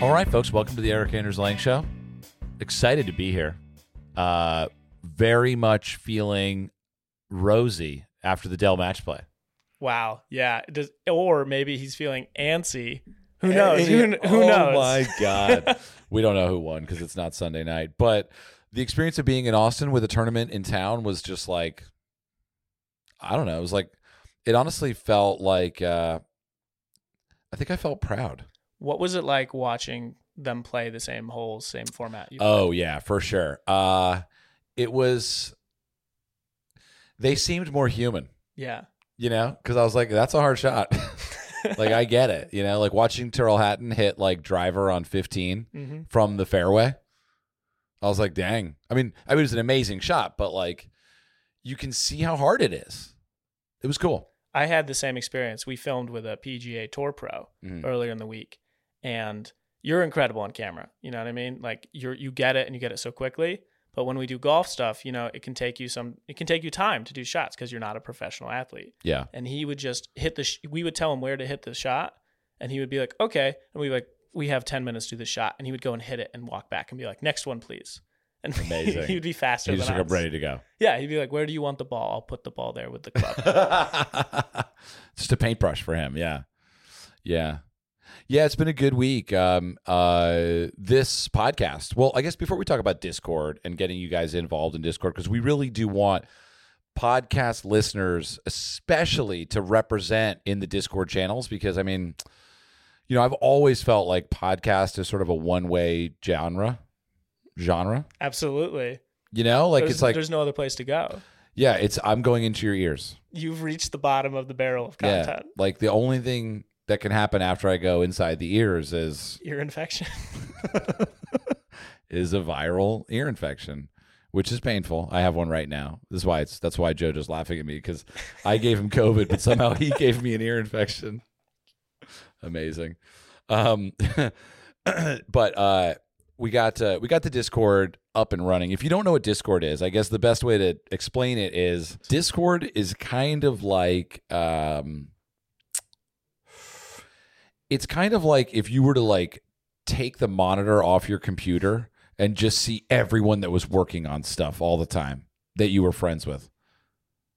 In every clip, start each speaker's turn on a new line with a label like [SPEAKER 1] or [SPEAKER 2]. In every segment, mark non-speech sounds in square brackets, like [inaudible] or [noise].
[SPEAKER 1] All right, folks, welcome to the Erik Anders Lang Show. Excited to be here. Uh, very much feeling rosy after the Dell match play.
[SPEAKER 2] Wow. Yeah. Does, or maybe he's feeling antsy. Who knows? Who, who
[SPEAKER 1] oh
[SPEAKER 2] knows?
[SPEAKER 1] my [laughs] God. we don't know who won because it's not Sunday night. But the experience of being in Austin with a tournament in town was just like, I don't know. It was like, it honestly felt like, uh, I think I felt proud.
[SPEAKER 2] What was it like watching them play the same holes, same format?
[SPEAKER 1] Oh yeah, for sure. Uh it was they seemed more human,
[SPEAKER 2] yeah.
[SPEAKER 1] you know, cuz I was like that's a hard shot. [laughs] like I get it, you know, like watching Tyrrell Hatton hit like driver on 15
[SPEAKER 2] hmm
[SPEAKER 1] from the fairway. I was like, "Dang." I mean, I mean it was an amazing shot, but like you can see how hard it is. It was cool.
[SPEAKER 2] I had the same experience. We filmed with a PGA Tour Pro
[SPEAKER 1] Mhm.
[SPEAKER 2] earlier in the week, and you're incredible on camera. You know what I mean? Like you're you get it and you get it so quickly. But when we do golf stuff, you know, it can take you some. It can take you time to do shots because you're not a professional athlete.
[SPEAKER 1] Yeah.
[SPEAKER 2] and he would just hit the. Sh- we would tell him where to hit the shot, and he would be like, "Okay," and we like, "We have ten minutes to do the shot," and he would go and hit it and walk back and be like, "Next one, please." And [laughs]
[SPEAKER 1] Amazing.
[SPEAKER 2] he would be faster
[SPEAKER 1] He
[SPEAKER 2] than
[SPEAKER 1] just like, ready to go.
[SPEAKER 2] Yeah, he'd be like, "Where do you want the ball? I'll put the ball there with the club." [laughs]
[SPEAKER 1] just a paintbrush for him. Yeah. Yeah. Yeah, it's been a good week. Um, uh, this podcast. Well, I guess before we talk about Discord and getting you guys involved in Discord, because we really do want podcast listeners, especially, to represent in the Discord channels. Because I mean, you know, I've always felt like podcast is sort of a one-way genre. Genre,
[SPEAKER 2] Absolutely.
[SPEAKER 1] you know, like
[SPEAKER 2] there's,
[SPEAKER 1] it's like,
[SPEAKER 2] there's no other place to go.
[SPEAKER 1] yeah, it's I'm going into your ears.
[SPEAKER 2] You've reached the bottom of the barrel of
[SPEAKER 1] Yeah,
[SPEAKER 2] content.
[SPEAKER 1] like the only thing that can happen after I go inside the ears is
[SPEAKER 2] Ear infection. [laughs]
[SPEAKER 1] is a viral ear infection, which is painful. I have one right now. This is why it's that's why Joe just laughing at me because I gave him COVID, but somehow he gave me an ear infection. Amazing. Um, [clears throat] but uh, we got uh, we got the Discord up and running. If you don't know what Discord is, I guess the best way to explain it is Discord is kind of like um, it's kind of like if you were to like take the monitor off your computer and just see everyone that was working on stuff all the time that you were friends with.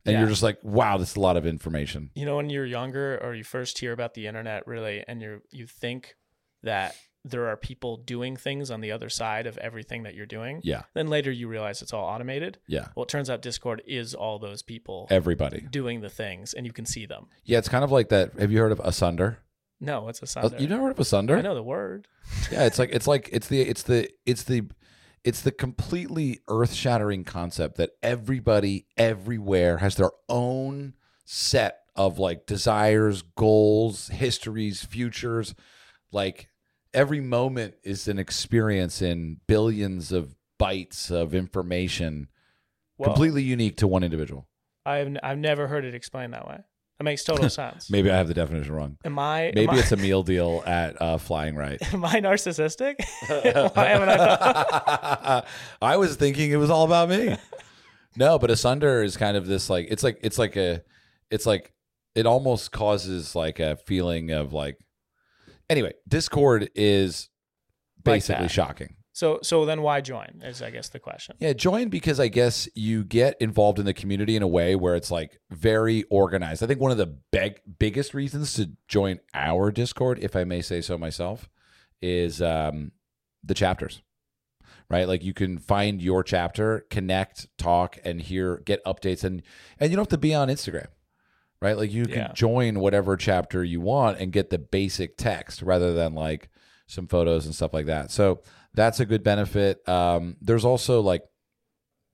[SPEAKER 1] And
[SPEAKER 2] Yeah.
[SPEAKER 1] you're just like, wow, that's a lot of information.
[SPEAKER 2] you know when you're younger or you first hear about the internet really and you you think that there are people doing things on the other side of everything that you're doing
[SPEAKER 1] Yeah.
[SPEAKER 2] then later you realize it's all automated
[SPEAKER 1] Yeah.
[SPEAKER 2] well it turns out discord is all those people
[SPEAKER 1] Everybody.
[SPEAKER 2] doing the things and you can see them
[SPEAKER 1] Yeah, it's kind of like that. Have you heard of Asunder?
[SPEAKER 2] No it's a
[SPEAKER 1] oh, sonder?
[SPEAKER 2] sound
[SPEAKER 1] You never heard of a sonder?
[SPEAKER 2] i know the word [laughs]
[SPEAKER 1] Yeah, it's like it's like it's the it's the it's the it's the completely earth-shattering concept that everybody everywhere has their own set of like desires, goals, histories, futures. Like every moment is an experience in billions of bytes of information,
[SPEAKER 2] Whoa.
[SPEAKER 1] completely unique to one individual.
[SPEAKER 2] I've, n- I've never heard it explained that way that makes total [laughs] sense
[SPEAKER 1] Maybe I have the definition wrong.
[SPEAKER 2] am i
[SPEAKER 1] Maybe
[SPEAKER 2] am,
[SPEAKER 1] it's a [laughs] meal deal at uh, Flying Right. [laughs]
[SPEAKER 2] Am I narcissistic Why haven't I
[SPEAKER 1] I was thinking it was all about me. No, but asunder is kind of this like it's like it's like a it's like it almost causes like a feeling of like anyway, Discord is basically
[SPEAKER 2] that.
[SPEAKER 1] shocking.
[SPEAKER 2] So so then why join is i guess the question
[SPEAKER 1] Yeah, join because I guess you get involved in the community in a way where it's like very organized. I think one of the big biggest reasons to join our Discord, if I may say so myself, is um, the chapters. Right, like you can find your chapter, connect, talk, and hear, get updates, and and you don't have to be on Instagram, right? Like you can
[SPEAKER 2] Yeah.
[SPEAKER 1] join whatever chapter you want and get the basic text rather than like some photos and stuff like that. So that's a good benefit. Um, there's also like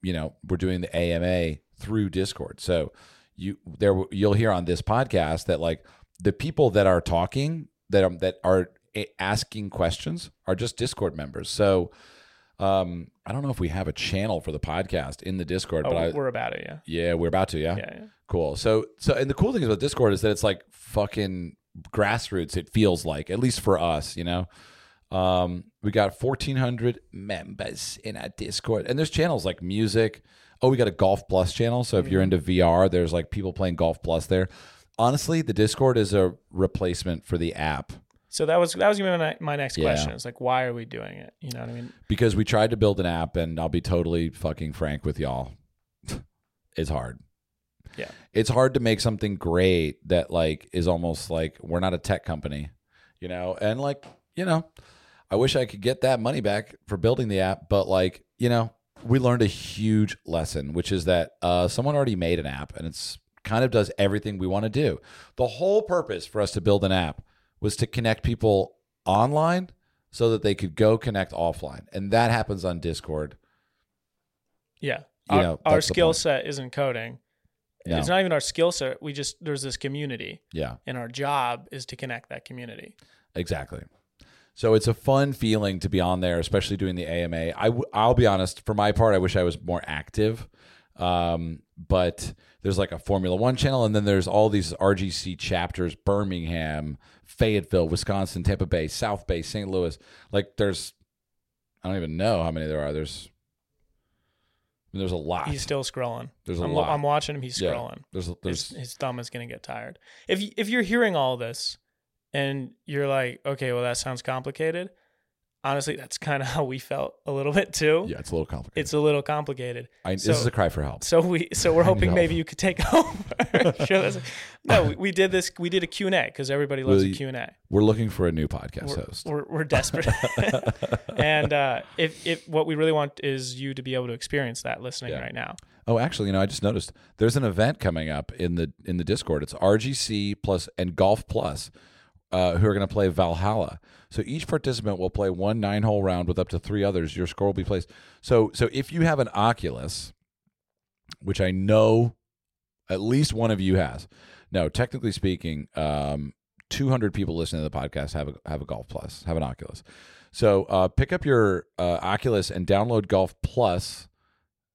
[SPEAKER 1] you know we're doing the AMA through Discord. So you there you'll hear on this podcast that like the people that are talking that um, that are asking questions are just Discord members. So um, I don't know if we have a channel for the podcast in the Discord,
[SPEAKER 2] oh
[SPEAKER 1] but I,
[SPEAKER 2] we're about it yeah
[SPEAKER 1] yeah, we're about to. Yeah?
[SPEAKER 2] yeah, yeah.
[SPEAKER 1] cool. So so and the cool thing about Discord is that it's like fucking grassroots. It feels like at least for us, you know. Um, we got 1,400 members in our Discord, and there's channels like music. Oh, we got a Golf Plus channel. So if you're into VR, there's like people playing Golf Plus there. Honestly, the Discord is a replacement for the app
[SPEAKER 2] So that was that was gonna be my, my next
[SPEAKER 1] Yeah.
[SPEAKER 2] question. It's like, why are we doing it? You know what I mean?
[SPEAKER 1] because we tried to build an app and I'll be totally fucking frank with y'all. [laughs] it's hard.
[SPEAKER 2] Yeah.
[SPEAKER 1] It's hard to make something great that like is almost like we're not a tech company, you know? And like, you know, I wish I could get that money back for building the app, but like, you know, we learned a huge lesson, which is that uh, someone already made an app and it's kind of does everything we want to do. The whole purpose for us to build an app was to connect people online so that they could go connect offline. And that happens on Discord.
[SPEAKER 2] Yeah.
[SPEAKER 1] You
[SPEAKER 2] our
[SPEAKER 1] know,
[SPEAKER 2] our skill set isn't coding.
[SPEAKER 1] No.
[SPEAKER 2] It's not even our skill set. We just there's this community,
[SPEAKER 1] Yeah,
[SPEAKER 2] and our job is to connect that community.
[SPEAKER 1] exactly. So it's a fun feeling to be on there, especially doing the AMA. I w- I'll be honest, for my part, I wish I was more active. Um, but there's like a Formula One channel, and then there's all these RGC chapters: Birmingham, Fayetteville, Wisconsin, Tampa Bay, South Bay, St. Louis. Like there's, I don't even know how many there are. There's, I mean, there's a lot.
[SPEAKER 2] He's still scrolling.
[SPEAKER 1] There's a
[SPEAKER 2] I'm,
[SPEAKER 1] lot.
[SPEAKER 2] I'm watching him. He's
[SPEAKER 1] Yeah.
[SPEAKER 2] scrolling.
[SPEAKER 1] There's
[SPEAKER 2] His,
[SPEAKER 1] there's
[SPEAKER 2] his thumb is gonna get tired. If if you're hearing all this, and you're like, okay, well that sounds complicated. Honestly, that's kind of [laughs] how we felt a little bit too.
[SPEAKER 1] yeah, it's a little complicated.
[SPEAKER 2] It's a little complicated.
[SPEAKER 1] I,
[SPEAKER 2] so-
[SPEAKER 1] this is a cry for help.
[SPEAKER 2] So we so we're [laughs] hoping maybe you could take [laughs] over. Us- no, we, we did this. We did a Q and A because everybody loves
[SPEAKER 1] Will
[SPEAKER 2] a Q and A.
[SPEAKER 1] We're looking for a new podcast
[SPEAKER 2] We're,
[SPEAKER 1] host.
[SPEAKER 2] we're, we're desperate. and uh, if if what we really want is you to be able to experience that listening
[SPEAKER 1] Yeah.
[SPEAKER 2] right now.
[SPEAKER 1] Oh, actually, you know, I just noticed there's an event coming up in the in the Discord. It's RGC plus and Golf Plus, uh, who are going to play Valhalla. So each participant will play one nine hole round with up to three others. Your score will be placed. So so if you have an Oculus, which I know at least one of you has. No, technically speaking, um, 200 people listening to the podcast have a have a Golf Plus, have an Oculus. So uh, pick up your uh, Oculus and download Golf Plus.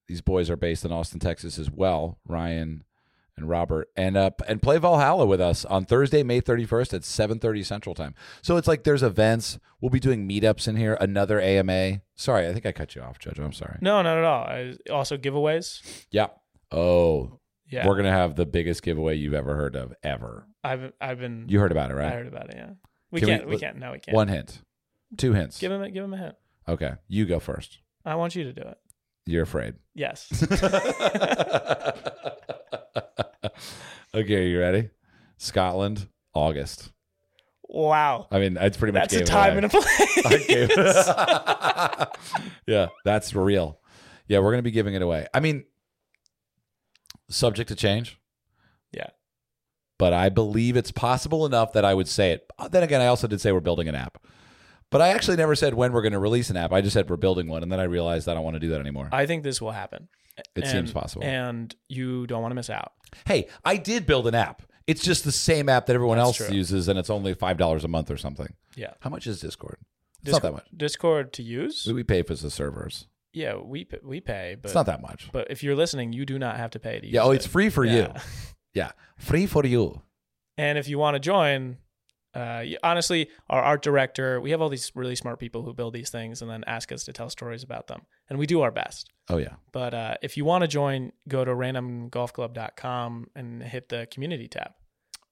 [SPEAKER 1] These boys are based in Austin, Texas, as well. Ryan and Robert, and uh, and play Valhalla with us on Thursday, May 31st at 7:30 Central Time. So it's like there's events. We'll be doing meetups in here. Another AMA. Sorry, I think I cut you off, Judge. I'm sorry.
[SPEAKER 2] No, not at all. I, also giveaways.
[SPEAKER 1] Yeah. Oh,
[SPEAKER 2] Yeah,
[SPEAKER 1] we're gonna have the biggest giveaway you've ever heard of ever.
[SPEAKER 2] I've I've been.
[SPEAKER 1] You heard about it, right?
[SPEAKER 2] I heard about it. Yeah, we
[SPEAKER 1] Can we-
[SPEAKER 2] can't. We, can't. No, we can't.
[SPEAKER 1] One hint, two hints.
[SPEAKER 2] Give him a, give him a hint.
[SPEAKER 1] Okay, you go first.
[SPEAKER 2] I want you to do it.
[SPEAKER 1] You're afraid.
[SPEAKER 2] Yes. [laughs] [laughs]
[SPEAKER 1] okay, you ready? Scotland, August.
[SPEAKER 2] wow.
[SPEAKER 1] I mean, it's pretty much
[SPEAKER 2] That's a time and a place. [laughs]
[SPEAKER 1] I gave it- [laughs] yeah, that's real. Yeah, we're gonna be giving it away. I mean, subject to change.
[SPEAKER 2] Yeah.
[SPEAKER 1] But I believe it's possible enough that I would say it. Uh, then again, I also did say we're building an app. But I actually never said when we're going to release an app. I just said we're building one, and then I realized I don't want to do that anymore.
[SPEAKER 2] I think this will happen.
[SPEAKER 1] It seems possible.
[SPEAKER 2] And you don't want to miss out.
[SPEAKER 1] Hey, I did build an app. It's just the same app that everyone
[SPEAKER 2] That's
[SPEAKER 1] else
[SPEAKER 2] true.
[SPEAKER 1] uses, and it's only five dollars a month or something.
[SPEAKER 2] Yeah.
[SPEAKER 1] How much is Discord? It's
[SPEAKER 2] Discord,
[SPEAKER 1] not that much.
[SPEAKER 2] Discord to use?
[SPEAKER 1] We, pay for the servers.
[SPEAKER 2] Yeah, we we pay, but
[SPEAKER 1] it's not that much.
[SPEAKER 2] but if you're listening, you do not have to pay to use
[SPEAKER 1] Yeah. Oh,
[SPEAKER 2] it.
[SPEAKER 1] it's free for you.
[SPEAKER 2] Yeah. [laughs]
[SPEAKER 1] Yeah, free for you.
[SPEAKER 2] And if you want to join, uh, honestly, our art director, we have all these really smart people who build these things and then ask us to tell stories about them, and we do our best.
[SPEAKER 1] Oh yeah.
[SPEAKER 2] But uh, if you want to join, go to randomgolfclub.com and hit the community tab.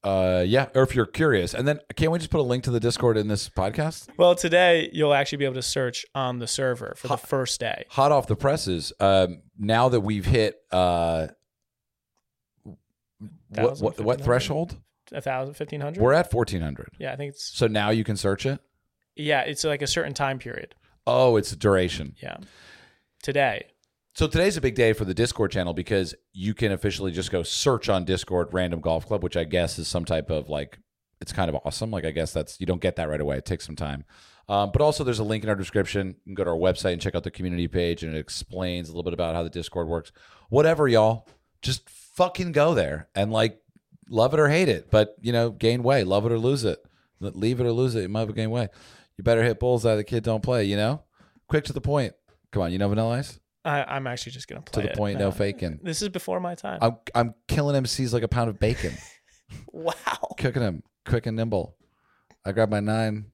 [SPEAKER 1] Uh, yeah. Or if you're curious, and then can't we just put a link to the Discord in this podcast?
[SPEAKER 2] Well, today you'll actually be able to search on the server for the first day.
[SPEAKER 1] Hot off the presses. Um, now that we've hit uh, what what, what threshold?
[SPEAKER 2] A thousand, fifteen hundred.
[SPEAKER 1] We're at fourteen hundred.
[SPEAKER 2] Yeah, I think it's
[SPEAKER 1] So now you can search it.
[SPEAKER 2] yeah, it's like a certain time period.
[SPEAKER 1] Oh, it's duration.
[SPEAKER 2] Yeah, today.
[SPEAKER 1] So today's a big day for the Discord channel because you can officially just go search on Discord Random Golf Club, which I guess is some type of like it's kind of awesome. Like I guess that's you don't get that right away. It takes some time. Um, but also there's a link in our description. You can go to our website and check out the community page and it explains a little bit about how the Discord works. Whatever, y'all. Just fucking go there and like love it or hate it. But you know, gain weight. Love it or lose it. Leave it or lose it. You might have gain weight. You better hit bullseye. The kid don't play. You know, quick to the point. Come on, you know Vanilla Ice.
[SPEAKER 2] I, I'm actually just gonna play
[SPEAKER 1] To the point,
[SPEAKER 2] now.
[SPEAKER 1] no faking.
[SPEAKER 2] This is before my time.
[SPEAKER 1] I'm I'm killing MCs like a pound of bacon, [laughs]
[SPEAKER 2] wow.
[SPEAKER 1] cooking them quick and nimble. I grab my nine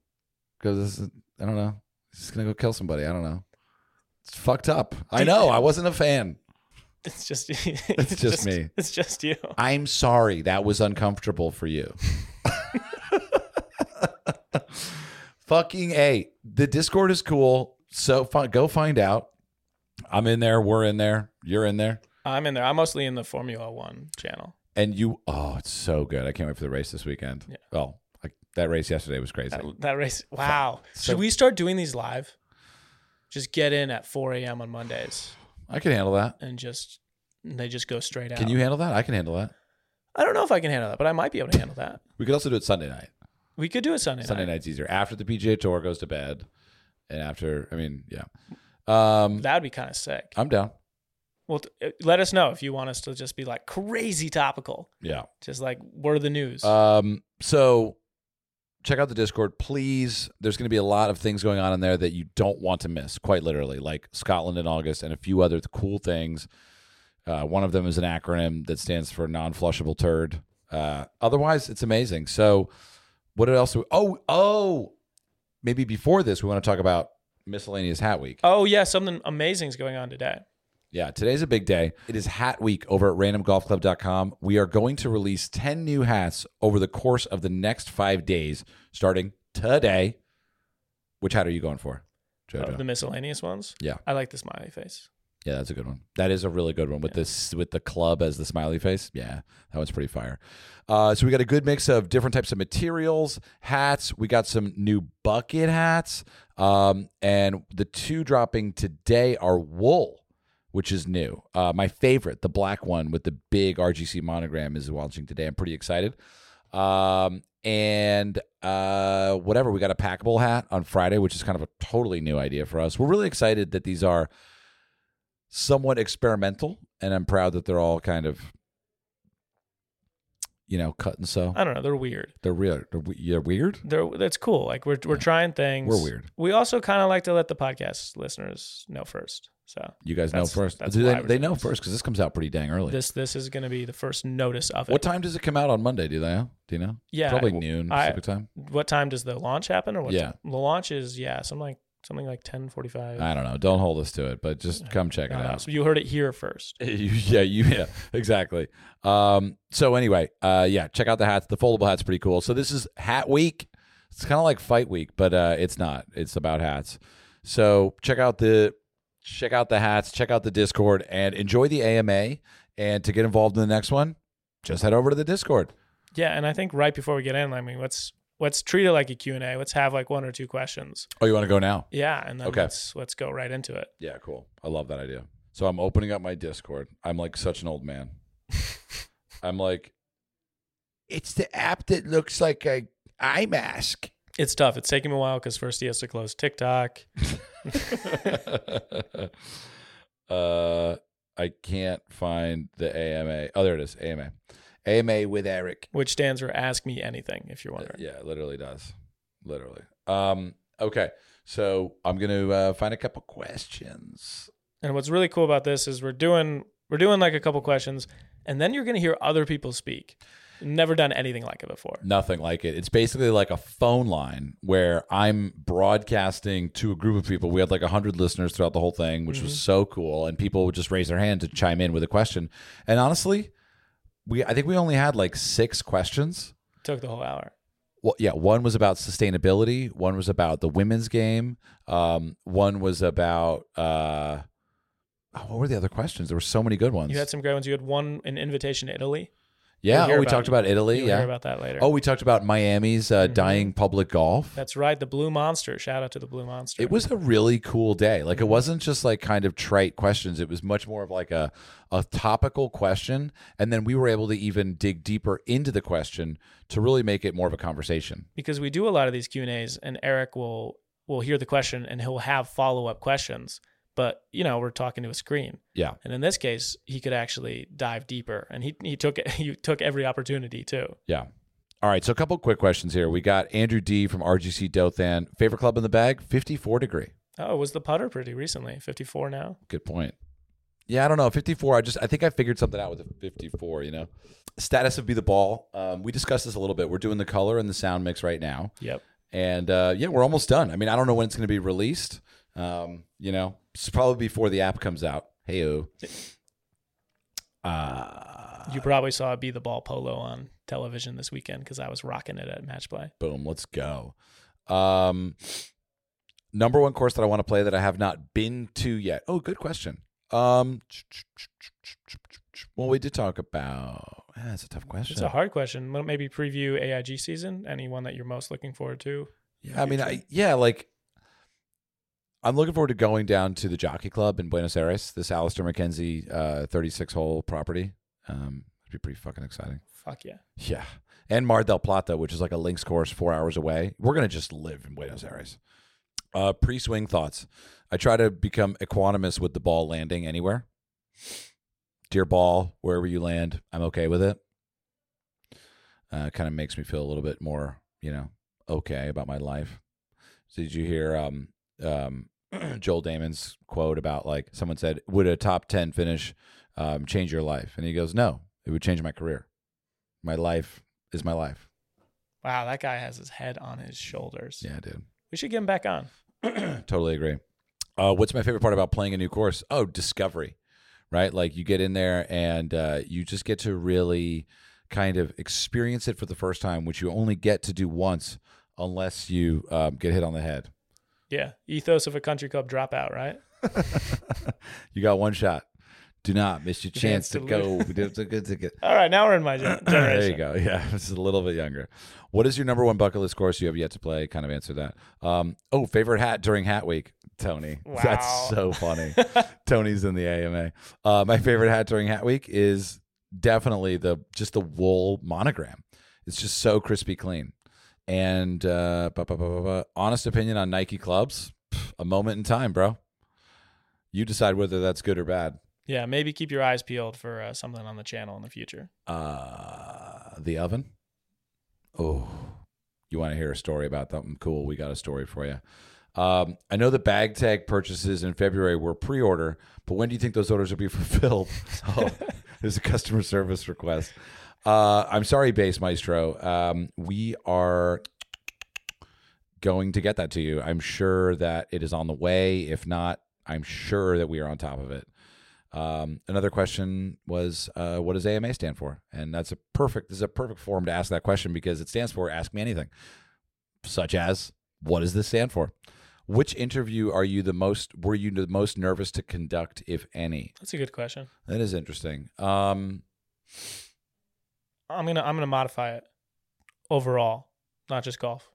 [SPEAKER 1] because I don't know. He's gonna go kill somebody. I don't know. It's fucked up. I know. I wasn't a fan.
[SPEAKER 2] It's just [laughs]
[SPEAKER 1] It's just me.
[SPEAKER 2] It's just you.
[SPEAKER 1] I'm sorry. That was uncomfortable for you. [laughs] Fucking A. The Discord is cool. So fi- go find out. I'm in there. We're in there. You're in there.
[SPEAKER 2] I'm in there. I'm mostly in the Formula One channel.
[SPEAKER 1] And you, oh, it's so good. I can't wait for the race this weekend.
[SPEAKER 2] Yeah.
[SPEAKER 1] Well, like, that race yesterday was crazy.
[SPEAKER 2] That, that race. Wow.
[SPEAKER 1] So-
[SPEAKER 2] Should we start doing these live? Just get in at 4 a.m. on Mondays
[SPEAKER 1] I can handle that.
[SPEAKER 2] and just and they just go straight out.
[SPEAKER 1] Can you handle that? I can handle that.
[SPEAKER 2] I don't know if I can handle that, but I might be able to handle that.
[SPEAKER 1] We could also do it Sunday night.
[SPEAKER 2] We could do it Sunday, night.
[SPEAKER 1] Sunday
[SPEAKER 2] night.
[SPEAKER 1] night's easier. After the PGA Tour goes to bed, and after, I mean, yeah. Um,
[SPEAKER 2] That would be kind of sick.
[SPEAKER 1] I'm down.
[SPEAKER 2] Well, t- uh, let us know if you want us to just be like crazy topical,
[SPEAKER 1] Yeah.
[SPEAKER 2] just like word of the news.
[SPEAKER 1] Um, so check out the Discord, please. There's going to be a lot of things going on in there that you don't want to miss, quite literally, like Scotland in August and a few other cool things. Uh, one of them is an acronym that stands for non-flushable turd. Uh, otherwise, it's amazing. So, what else? We, oh, oh, maybe before this, we want to talk about miscellaneous hat week.
[SPEAKER 2] oh yeah, something amazing is going on today.
[SPEAKER 1] Yeah, today's a big day. It is Hat Week over at randomgolfclub.com. We are going to release 10 new hats over the course of the next five days, starting today. Which hat are you going for, JoJo?
[SPEAKER 2] Of the miscellaneous ones.
[SPEAKER 1] Yeah.
[SPEAKER 2] I like the smiley face.
[SPEAKER 1] yeah, that's a good one. That is a really good one with this with the club as the smiley face. Yeah, that one's pretty fire. Uh, so we got a good mix of different types of materials, hats. We got some new bucket hats, um, and the two dropping today are wool, which is new. Uh, my favorite, the black one with the big RGC monogram, is launching today. I'm pretty excited. Um, and uh, whatever, we got a packable hat on Friday, which is kind of a totally new idea for us. We're really excited that these are somewhat experimental, and I'm proud that they're all kind of, you know, cut and sew.
[SPEAKER 2] I don't know. They're weird.
[SPEAKER 1] They're real. They're, we- you're weird.
[SPEAKER 2] They're that's cool. Like we're we're trying things.
[SPEAKER 1] We're weird.
[SPEAKER 2] We also kind of like to let the podcast listeners know first. So
[SPEAKER 1] You guys know
[SPEAKER 2] That's-
[SPEAKER 1] first.
[SPEAKER 2] that's
[SPEAKER 1] Do
[SPEAKER 2] why
[SPEAKER 1] they, they know first because this comes out pretty dang early.
[SPEAKER 2] this this is going to be the first notice of it.
[SPEAKER 1] what time does it come out on Monday? Do they know? Do you know?
[SPEAKER 2] Yeah,
[SPEAKER 1] Probably noon
[SPEAKER 2] I-
[SPEAKER 1] Pacific time.
[SPEAKER 2] What time does the launch happen? Or what?
[SPEAKER 1] Yeah.
[SPEAKER 2] time? the launch is yeah, something like something like ten forty five.
[SPEAKER 1] I don't know. Don't hold us to it, but just come check it out.
[SPEAKER 2] So you heard it here first. [laughs]
[SPEAKER 1] You- yeah, you yeah, exactly. Um, so anyway, uh, yeah, check out the hats. The foldable hat's pretty cool. So this is Hat Week. It's kind of like Fight Week, but uh, it's not. It's about hats. So check out the check out the hats. Check out the Discord and enjoy the AMA. And to get involved in the next one, just head over to the Discord.
[SPEAKER 2] Yeah, and I think right before we get in, I mean, let's let's treat it like a Q and A. Let's have like one or two questions.
[SPEAKER 1] Oh, you want to go now?
[SPEAKER 2] Yeah, and then
[SPEAKER 1] Okay.
[SPEAKER 2] let's let's go right into it.
[SPEAKER 1] Yeah, cool. I love that idea. So I'm opening up my Discord. I'm like such an old man. [laughs] I'm like, it's the app that looks like a eye mask.
[SPEAKER 2] It's tough. It's taking me a while because first he has to close TikTok. [laughs]
[SPEAKER 1] uh, I can't find the AMA. Oh, there it is. AMA. AMA with Erik.
[SPEAKER 2] which stands for Ask Me Anything, if you're wondering.
[SPEAKER 1] Yeah, it literally does. Literally. Um. Okay. So I'm gonna uh, find a couple questions.
[SPEAKER 2] And what's really cool about this is we're doing we're doing like a couple questions, and then you're gonna hear other people speak. Never done anything like it before.
[SPEAKER 1] Nothing like it. It's basically like a phone line where I'm broadcasting to a group of people. We had like 100 listeners throughout the whole thing, which was so cool. And people would just raise their hand to chime in with a question. And honestly, we I think we only had like six questions.
[SPEAKER 2] Took the whole hour.
[SPEAKER 1] Well, yeah, one was about sustainability. One was about the women's game. Um, one was about uh, oh, what were the other questions? There were so many good ones.
[SPEAKER 2] You had some great ones. You had one an invitation to Italy.
[SPEAKER 1] Yeah,
[SPEAKER 2] You'll
[SPEAKER 1] oh, we
[SPEAKER 2] about-
[SPEAKER 1] talked about Italy.
[SPEAKER 2] You'll
[SPEAKER 1] Yeah.
[SPEAKER 2] hear about that later.
[SPEAKER 1] Oh, we talked about Miami's uh,
[SPEAKER 2] Mhm.
[SPEAKER 1] dying public golf.
[SPEAKER 2] that's right. The Blue Monster. Shout out to the Blue Monster.
[SPEAKER 1] It was a really cool day. Like it
[SPEAKER 2] Mm-hmm.
[SPEAKER 1] wasn't just like kind of trite questions. It was much more of like a a topical question, and then we were able to even dig deeper into the question to really make it more of a conversation.
[SPEAKER 2] because we do a lot of these Q and A's, and Erik will will hear the question and he'll have follow up questions. But you know, we're talking to a screen,
[SPEAKER 1] Yeah.
[SPEAKER 2] and in this case, he could actually dive deeper, and he he took [laughs] he took every opportunity too.
[SPEAKER 1] Yeah. All right. So a couple quick questions here. We got Andrew D from RGC Dothan. Favorite club in the bag? 54 degree.
[SPEAKER 2] Oh, was the putter pretty recently? Fifty four now.
[SPEAKER 1] Good point. Yeah, I don't know. 54. I just I think I figured something out with the 54, you know. Status of be the ball. Um, we discussed this a little bit. We're doing the color and the sound mix right now.
[SPEAKER 2] Yep.
[SPEAKER 1] And uh, yeah, we're almost done. I mean, I don't know when it's going to be released. Um, you know, it's probably before the app comes out. Hey, uh,
[SPEAKER 2] You probably saw Be the Ball Polo on television this weekend because I was rocking it at Match Play.
[SPEAKER 1] boom, let's go. Um, number one course that I want to play that I have not been to yet. Oh, good question. Um, well, we did talk about. Yeah, that's a tough question.
[SPEAKER 2] It's a hard question. Maybe preview AIG season. Anyone that you're most looking forward to?
[SPEAKER 1] Yeah, I mean, I yeah, like I'm looking forward to going down to the Jockey Club in Buenos Aires, this Alister MacKenzie uh, 36 hole property. Um, it'd be pretty fucking exciting.
[SPEAKER 2] Fuck yeah.
[SPEAKER 1] Yeah, and Mar del Plata, which is like a links course four hours away. We're gonna just live in Buenos Aires. Uh, pre-swing thoughts. I try to become equanimous with the ball landing anywhere. Dear ball, wherever you land, I'm okay with it. Uh, kind of makes me feel a little bit more, you know, okay about my life. So did you hear um, um, [clears throat] Joel Dahmen's quote about like someone said, "Would a top ten finish um, change your life?" And he goes, "No, it would change my career. My life is my life."
[SPEAKER 2] Wow, that guy has his head on his shoulders.
[SPEAKER 1] Yeah, dude.
[SPEAKER 2] We should get him back on. [clears throat]
[SPEAKER 1] totally agree. Uh, what's my favorite part about playing a new course? Oh, discovery, right? Like you get in there and uh, you just get to really kind of experience it for the first time, which you only get to do once unless you um, get hit on the head.
[SPEAKER 2] Yeah. Ethos of a country club dropout, right? [laughs] [laughs]
[SPEAKER 1] You got one shot. Do not miss your chance
[SPEAKER 2] Chance
[SPEAKER 1] to
[SPEAKER 2] to
[SPEAKER 1] go. We did a good ticket.
[SPEAKER 2] All right, now we're in my generation. [clears throat]
[SPEAKER 1] There you go. Yeah, [laughs] this is a little bit younger. What is your number one bucket list course you have yet to play? Kind of answer that. Um, oh, favorite hat during Hat Week, Tony.
[SPEAKER 2] Wow.
[SPEAKER 1] That's so funny. Tony's in the AMA. Uh, my favorite hat during Hat Week is definitely the just the wool monogram. It's just so crispy clean. And uh, ba- ba- ba- ba- ba. honest opinion on Nike clubs, pff, a moment in time, bro. You decide whether that's good or bad.
[SPEAKER 2] Yeah, maybe keep your eyes peeled for uh, something on the channel in the future.
[SPEAKER 1] Uh, the oven. Oh, you want to hear a story about something cool? We got a story for you. Um, I know the bag tag purchases in February were pre-order, but when do you think those orders will be [laughs] fulfilled? Oh, [laughs] there's a customer service request. Uh, I'm sorry, Base Maestro. Um, we are going to get that to you. I'm sure that it is on the way. If not, I'm sure that we are on top of it. Um, another question was, uh, what does AMA stand for? And that's a perfect. This is a perfect forum to ask that question because it stands for Ask Me Anything, such as, what does this stand for? Which interview are you the most? Were you the most nervous to conduct, if any?
[SPEAKER 2] That's a good question.
[SPEAKER 1] That is interesting. Um,
[SPEAKER 2] I'm gonna I'm gonna modify it overall, not just golf.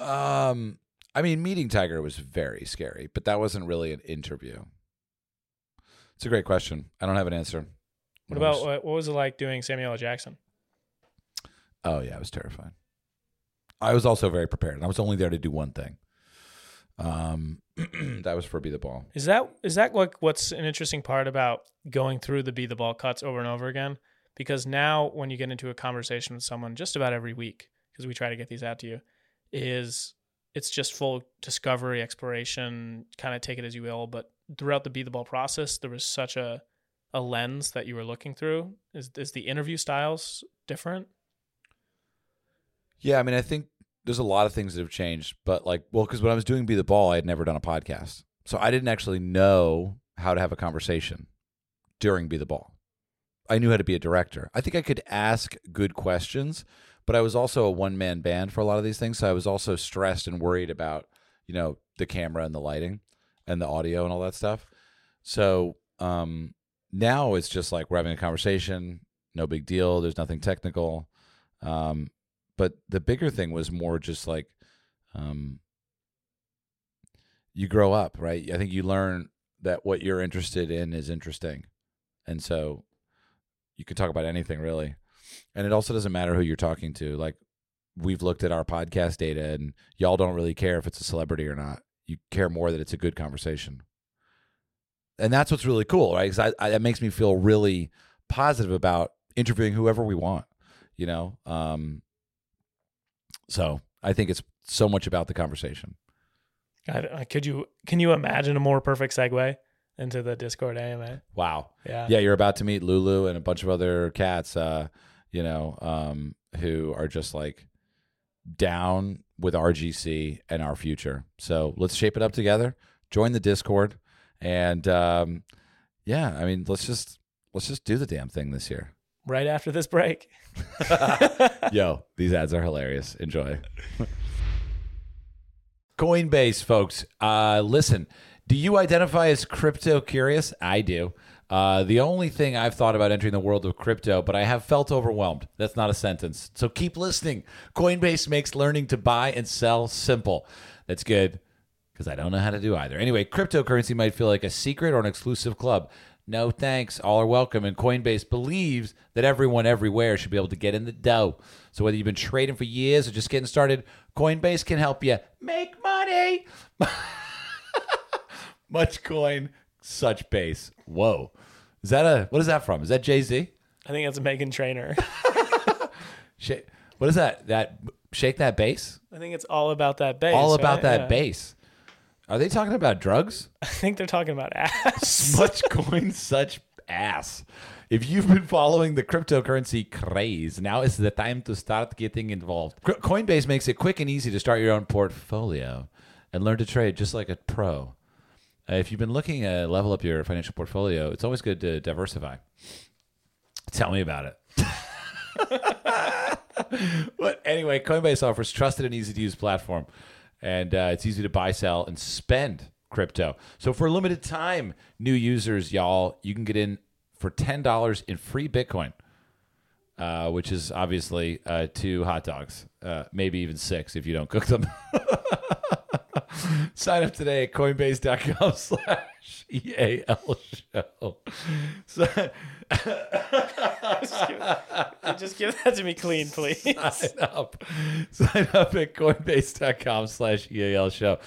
[SPEAKER 1] um, I mean, meeting Tiger was very scary, but that wasn't really an interview. It's a great question. I don't have an answer.
[SPEAKER 2] What about what, what was it like doing Samuel L. Jackson?
[SPEAKER 1] Oh yeah, I was terrified. I was also very prepared, I was only there to do one thing. Um, [clears throat] that was for be the ball.
[SPEAKER 2] Is that is that like what's an interesting part about going through the be the ball cuts over and over again? Because now when you get into a conversation with someone just about every week, because we try to get these out to you, is it's just full discovery, exploration, kind of take it as you will. But throughout the be the ball process, there was such a a lens that you were looking through. Is is the interview styles different?
[SPEAKER 1] Yeah, I mean, I think there's a lot of things that have changed, but like, well, because when I was doing Be the Ball, I had never done a podcast, so I didn't actually know how to have a conversation during Be the Ball. I knew how to be a director. I think I could ask good questions, but I was also a one man band for a lot of these things, so I was also stressed and worried about, you know, the camera and the lighting and the audio and all that stuff. So um, now it's just like we're having a conversation, no big deal. There's nothing technical. Um, but the bigger thing was more just like um, you grow up, right? I think you learn that what you're interested in is interesting, and so you can talk about anything really. And it also doesn't matter who you're talking to. Like we've looked at our podcast data, and y'all don't really care if it's a celebrity or not. You care more that it's a good conversation, and that's what's really cool, right? Because it makes me feel really positive about interviewing whoever we want. You know, um, so I think it's so much about the conversation.
[SPEAKER 2] I- could you can you imagine a more perfect segue into the Discord AMA?
[SPEAKER 1] Wow.
[SPEAKER 2] Yeah.
[SPEAKER 1] Yeah, you're about to meet Lulu and a bunch of other cats, uh, you know, um, who are just like down with RGC and our future. So let's shape it up together. Join the Discord, and um, yeah, I mean, let's just let's just do the damn thing this year.
[SPEAKER 2] Right after this break. [laughs]
[SPEAKER 1] Yo, these ads are hilarious. Enjoy. [laughs] Coinbase, folks. Uh, listen, do you identify as crypto curious? I do. Uh, the only thing I've thought about entering the world of crypto, but I have felt overwhelmed. That's not a sentence. So keep listening. Coinbase makes learning to buy and sell simple. That's good because I don't know how to do either. Anyway, cryptocurrency might feel like a secret or an exclusive club. No thanks. All are welcome. And Coinbase believes that everyone everywhere should be able to get in the dough. So whether you've been trading for years or just getting started, Coinbase can help you make money. [laughs] Much coin, such base. Whoa. Is that a what is that from? Is that Jay Z?
[SPEAKER 2] I think that's a Meghan
[SPEAKER 1] Trainor. [laughs] What is that? That shake that bass?
[SPEAKER 2] I think it's all about that bass.
[SPEAKER 1] All about
[SPEAKER 2] right?
[SPEAKER 1] that
[SPEAKER 2] Yeah.
[SPEAKER 1] bass. Are they talking about drugs? [laughs]
[SPEAKER 2] I think they're talking about ass. [laughs]
[SPEAKER 1] Much coin, such ass. If you've been following the cryptocurrency craze, now is the time to start getting involved. Coinbase makes it quick and easy to start your own portfolio and learn to trade just like a pro. Uh, if you've been looking to level up your financial portfolio, it's always good to diversify. Tell me about it. [laughs] but anyway, Coinbase offers trusted and easy to use platform, and uh, it's easy to buy, sell, and spend crypto. So for a limited time, new users, y'all, you can get in for ten dollars in free Bitcoin, uh, which is obviously uh, two hot dogs, uh, maybe even six if you don't cook them. [laughs] Sign up today at coinbase.com [laughs] slash EAL show. So,
[SPEAKER 2] Just give that to me clean, please. [laughs]
[SPEAKER 1] sign up. Sign up at coinbase.com slash EAL show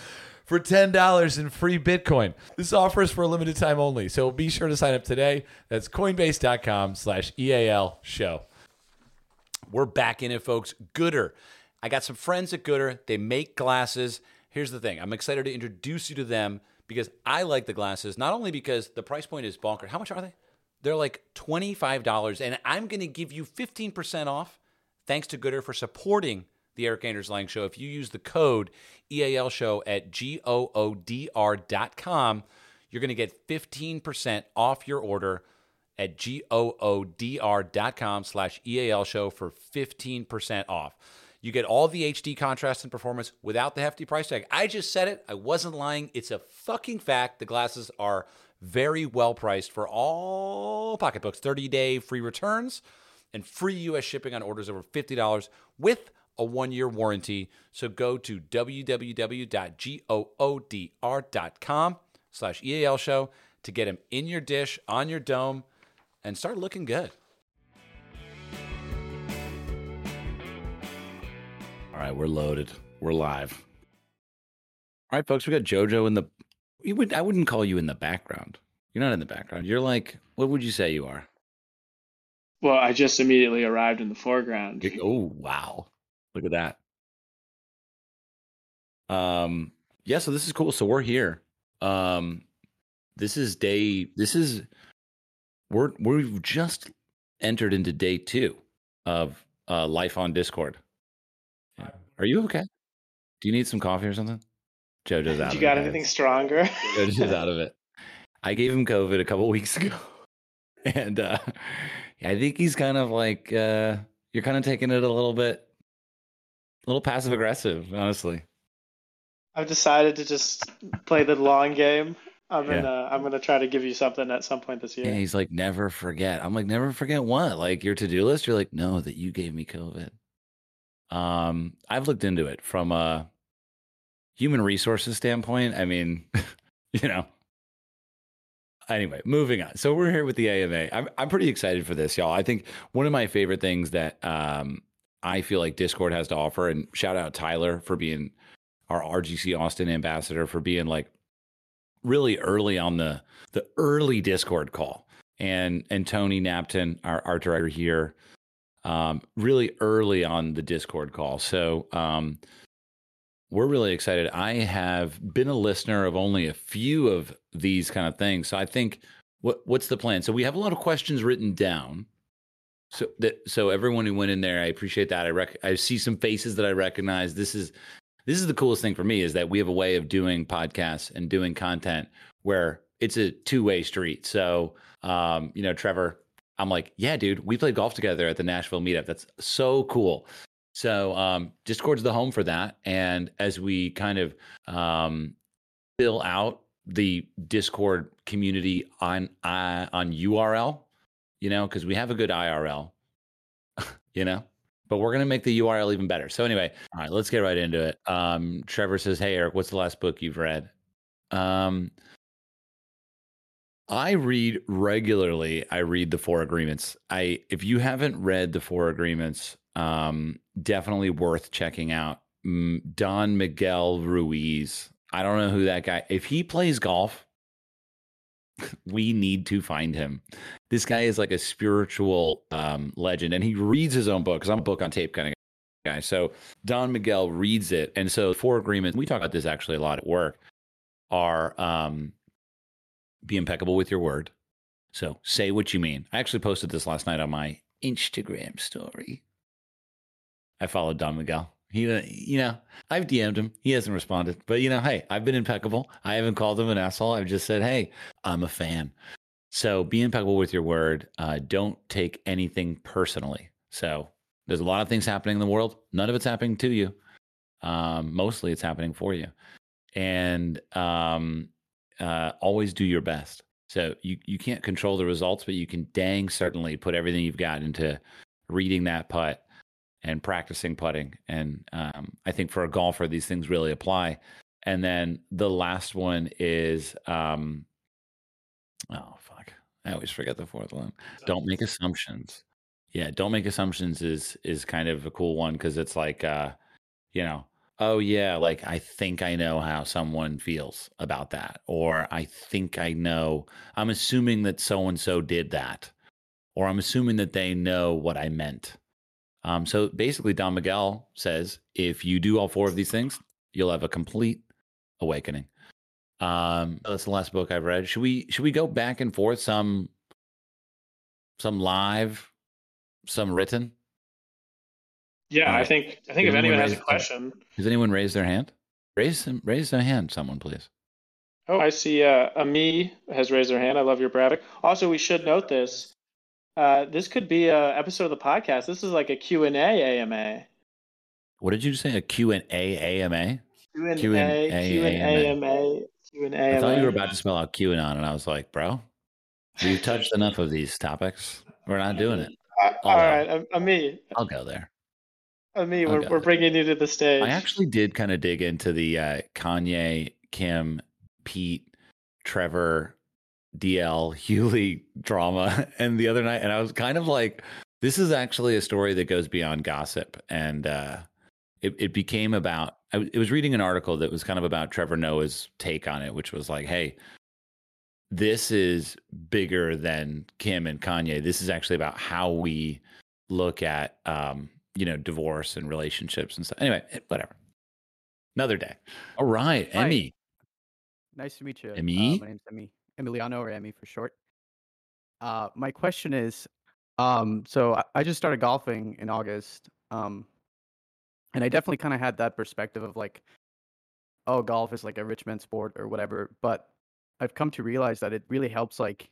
[SPEAKER 1] for $10 in free Bitcoin. This offer is for a limited time only, so be sure to sign up today. That's coinbase.com slash EAL show. We're back in it, folks. goodr. I got some friends at goodr. They make glasses. Here's the thing I'm excited to introduce you to them because I like the glasses, not only because the price point is bonkers. How much are they? They're like $25, and I'm going to give you 15% off thanks to goodr for supporting the Erik Anders Lang Show. If you use the code EAL Show at G O O D R dot com, you're going to get 15% off your order at G O O D R dot com slash EAL Show for 15% off. You get all the HD contrast and performance without the hefty price tag. I just said it. I wasn't lying. It's a fucking fact. The glasses are very well priced for all pocketbooks. 30 day free returns and free US shipping on orders over $50 with a one year warranty. So go to www.goodr.com slash EAL show to get them in your dish, on your dome, and start looking good. Right, we're loaded. We're live. All right, folks, we got JoJo in the. You would I wouldn't call you in the background. You're not in the background. You're like, what would you say you are?
[SPEAKER 3] Well, I just immediately arrived in the foreground.
[SPEAKER 1] Oh wow, look at that. Um, yeah. So this is cool. So we're here. Um, this is day. This is we're we've just entered into day two of uh, life on Discord. Are you okay? Do you need some coffee or something? JoJo's [laughs] out.
[SPEAKER 3] you got
[SPEAKER 1] it,
[SPEAKER 3] anything
[SPEAKER 1] guys.
[SPEAKER 3] stronger?
[SPEAKER 1] JoJo's [laughs] out of it. I gave him COVID a couple [laughs] weeks ago, and uh, I think he's kind of like uh, you're kind of taking it a little bit, a little passive aggressive, honestly.
[SPEAKER 3] I've decided to just play the long game. I'm
[SPEAKER 1] Yeah.
[SPEAKER 3] gonna I'm gonna try to give you something at some point this year.
[SPEAKER 1] Yeah, he's like, never forget. I'm like, never forget what? Like your to-do list? You're like, no, that you gave me COVID. Um, I've looked into it from a human resources standpoint. I mean, [laughs] [laughs] you know. Anyway, moving on. So we're here with the AMA. I'm I'm pretty excited for this, y'all. I think one of my favorite things that um I feel like Discord has to offer, and shout out Tyler for being our RGC Austin ambassador for being like really early on the the early Discord call. And and Tony Napton, our art director here, um, really early on the Discord call. So um, we're really excited. I have been a listener of only a few of these kind of things. So I think what what's the plan? So we have a lot of questions written down. So that so everyone who went in there, I appreciate that. I rec- I see some faces that I recognize. This is this is the coolest thing for me is that we have a way of doing podcasts and doing content where it's a two-way street. So, um, you know, Trevor, I'm like, yeah, dude, we played golf together at the Nashville meetup. That's so cool. So um, Discord's the home for that. And as we kind of um, fill out the Discord community on uh, on URL, you know, because we have a good IRL, [laughs] you know, but we're gonna make the URL even better. So anyway, all right, let's get right into it. Um, Trevor says, "Hey Erik, what's the last book you've read?" Um, I read regularly. I read the Four Agreements. I if you haven't read the Four Agreements, um, definitely worth checking out. Don Miguel Ruiz. I don't know who that guy. If he plays golf, [laughs] we need to find him. This guy is like a spiritual um, legend, and he reads his own book. Because I'm a book on tape kind of guy. So Don Miguel reads it, and so Four Agreements. We talk about this actually a lot at work. Are um, be impeccable with your word. So say what you mean. I actually posted this last night on my Instagram story. I followed Don Miguel. He, uh, you know, I've DM'd him. He hasn't responded, but you know, hey, I've been impeccable. I haven't called him an asshole. I've just said, hey, I'm a fan. So be impeccable with your word. Uh, don't take anything personally. So there's a lot of things happening in the world. None of it's happening to you. Um, mostly it's happening for you. And um, uh, always do your best. So you, you can't control the results, but you can dang certainly put everything you've got into reading that putt and practicing putting. And um, I think for a golfer, these things really apply. And then the last one is, um, oh fuck, I always forget the fourth one. Don't make assumptions. Yeah, don't make assumptions is is kind of a cool one because it's like, uh, you know, oh yeah, like I think I know how someone feels about that, or I think I know. I'm assuming that so and so did that, or I'm assuming that they know what I meant um, so basically, Don Miguel says if you do all four of these things, you'll have a complete awakening. Um, that's the last book I've read. Should we should we go back and forth some some live, some written?
[SPEAKER 2] Yeah, I think I think if anyone has a question,
[SPEAKER 1] does anyone raise their hand? Raise raise their hand, someone please.
[SPEAKER 2] Oh, I see. Uh, Ami has raised their hand. I love your Bravik. Also, we should note this. Uh, this could be a episode of the podcast. This is like a Q and A AMA.
[SPEAKER 1] What did you say? A Q and A AMA?
[SPEAKER 2] Q and A Q and AMA. Q and A.
[SPEAKER 1] I thought you were about to spell out QAnon, and I was like, bro, we've touched enough of these topics. We're not doing it.
[SPEAKER 2] Uh, all right, I'm me.
[SPEAKER 1] I'll go there.
[SPEAKER 2] Me, we're, we're bringing you to the stage.
[SPEAKER 1] I actually did kind of dig into the uh, Kanye, Kim, Pete, Trevor, DL [laughs] Hughley drama and the other night and I was kind of like this is actually a story that goes beyond gossip and uh it, it became about I, it was reading an article that was kind of about Trevor Noah's take on it which was like hey this is bigger than Kim and Kanye this is actually about how we look at um you know divorce and relationships and stuff anyway whatever another day all right Hi. Emmy
[SPEAKER 4] nice to meet you
[SPEAKER 1] Emmy
[SPEAKER 4] uh, my name's Emmy Emiliano or Emmy for short. Uh, my question is, um, so I, I just started golfing in August, um, and I definitely kind of had that perspective of like, oh, golf is like a rich man's sport or whatever. But I've come to realize that it really helps. Like,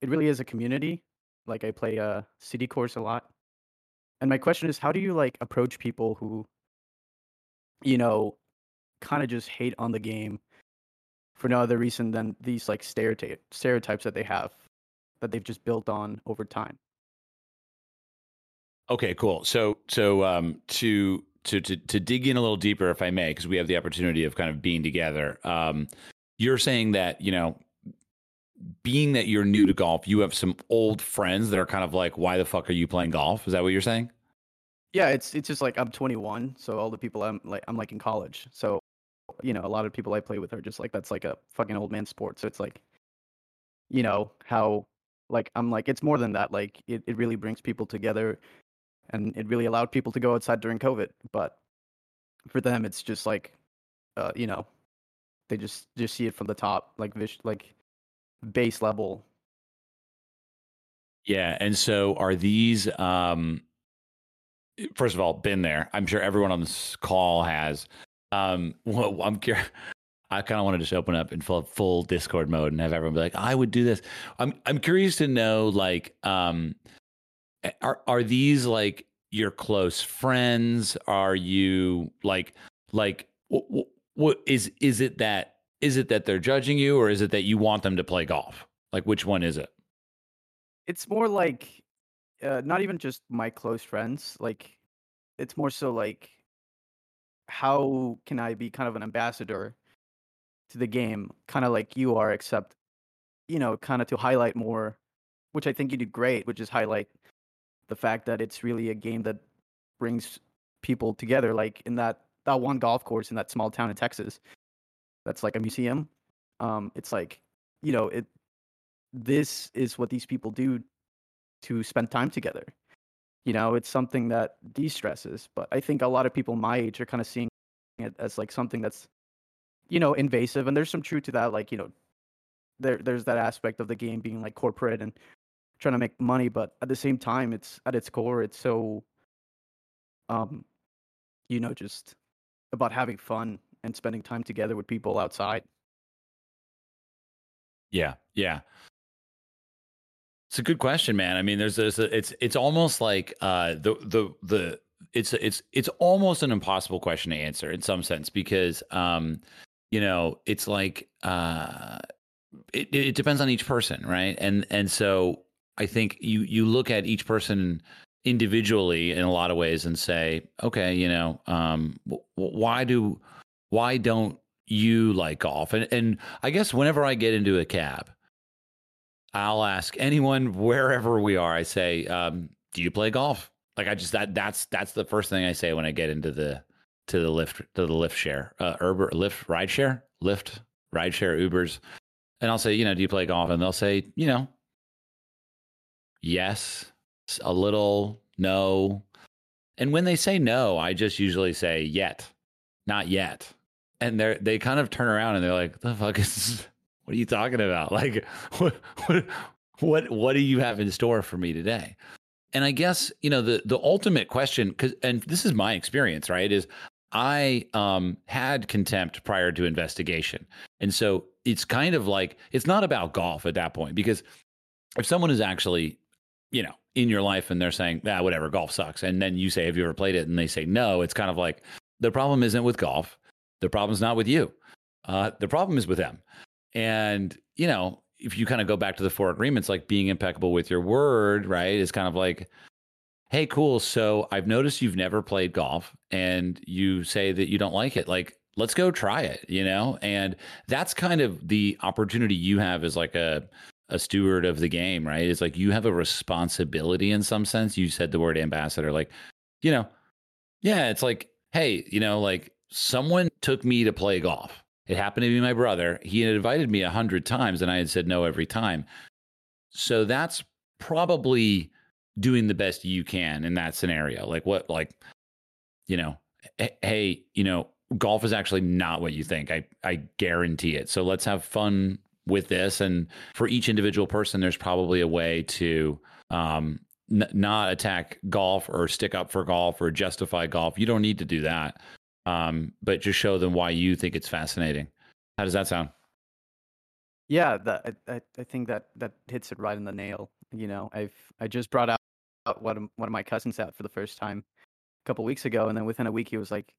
[SPEAKER 4] it really is a community. Like, I play a city course a lot, and my question is, how do you like approach people who, you know, kind of just hate on the game for no other reason than these like stereotype stereotypes that they have that they've just built on over time.
[SPEAKER 1] Okay, cool. So so um to to to to dig in a little deeper if I may because we have the opportunity of kind of being together. Um you're saying that, you know, being that you're new to golf, you have some old friends that are kind of like why the fuck are you playing golf? Is that what you're saying?
[SPEAKER 4] Yeah, it's it's just like I'm 21, so all the people I'm like I'm like in college. So you know, a lot of people I play with are just like that's like a fucking old man sport. So it's like, you know, how like I'm like it's more than that. Like it, it really brings people together and it really allowed people to go outside during COVID. But for them it's just like uh, you know, they just just see it from the top, like like base level.
[SPEAKER 1] Yeah, and so are these um first of all been there. I'm sure everyone on this call has um, [laughs] well, I'm curious. I kind of want to just open up in full full Discord mode and have everyone be like, "I would do this." I'm I'm curious to know, like, um, are are these like your close friends? Are you like like what, what is is it that is it that they're judging you or is it that you want them to play golf? Like which one is it?
[SPEAKER 4] It's more like uh, not even just my close friends. Like it's more so like how can I be kind of an ambassador to the game, kind of like you are, except you know, kind of to highlight more, which I think you do great, which is highlight the fact that it's really a game that brings people together. Like in that that one golf course in that small town in Texas, that's like a museum. Um, it's like you know, it. This is what these people do to spend time together. You know, it's something that de-stresses. But I think a lot of people my age are kind of seeing it as like something that's, you know, invasive. And there's some truth to that. Like, you know, there there's that aspect of the game being like corporate and trying to make money, but at the same time, it's at its core, it's so, um, you know, just about having fun and spending time together with people outside.
[SPEAKER 1] Yeah, yeah. It's a good question, man. I mean, there's. It's it's almost like uh, the the the it's it's it's almost an impossible question to answer in some sense because um, you know it's like uh, it it depends on each person, right? And and so I think you you look at each person individually in a lot of ways and say, okay, you know, um, why do why don't you like golf? And and I guess whenever I get into a cab, I'll ask anyone [laughs] wherever we are. I say, um, do you play golf? Like I just that that's that's the first thing I say when I get into the to the lift to the lift share, uh, Uber lift ride share, lift ride share Ubers, and I'll say, you know, do you play golf? And they'll say, you know, yes, a little, no. And when they say no, I just usually say yet, not yet. And they're they kind of turn around and they're like, the fuck is what are you talking about? [laughs] Like what what what what do you have in store for me today? And I guess, you know, the the ultimate question cuz and this is my experience, right, is I um had contempt prior to investigation. And so it's kind of like it's not about golf at that point because if someone is actually you know, in your life and they're saying, ah, whatever, golf sucks. And then you say, have you ever played it? And they say, no. It's kind of like the problem isn't with golf. The problem's not with you. Uh, the problem is with them. And, you know, if you kind of go back to the four agreements, like being impeccable with your word, right, is kind of like, hey, cool. So I've noticed you've never played golf and you say that you don't like it. Like, let's go try it, you know? And that's kind of the opportunity you have as like a, a steward of the game, right? It's like you have a responsibility in some sense. You said the word ambassador, like, you know, yeah, it's like, hey, you know, like someone took me to play golf. It happened to be my brother. He had invited me a hundred times and I had said no every time. So that's probably doing the best you can in that scenario. Like what, like, you know, hey, you know, golf is actually not what you think. I, I guarantee it. So let's have fun with this. And for each individual person, there's probably a way to um, n- not attack golf or stick up for golf or justify golf. You don't need to do that, um, but just show them why you think it's fascinating. How does that sound?
[SPEAKER 4] Yeah, that I, I think that that hits it right in the nail. You know, I've I just brought out one one of my cousins out for the first time a couple weeks ago, and then within a week he was like,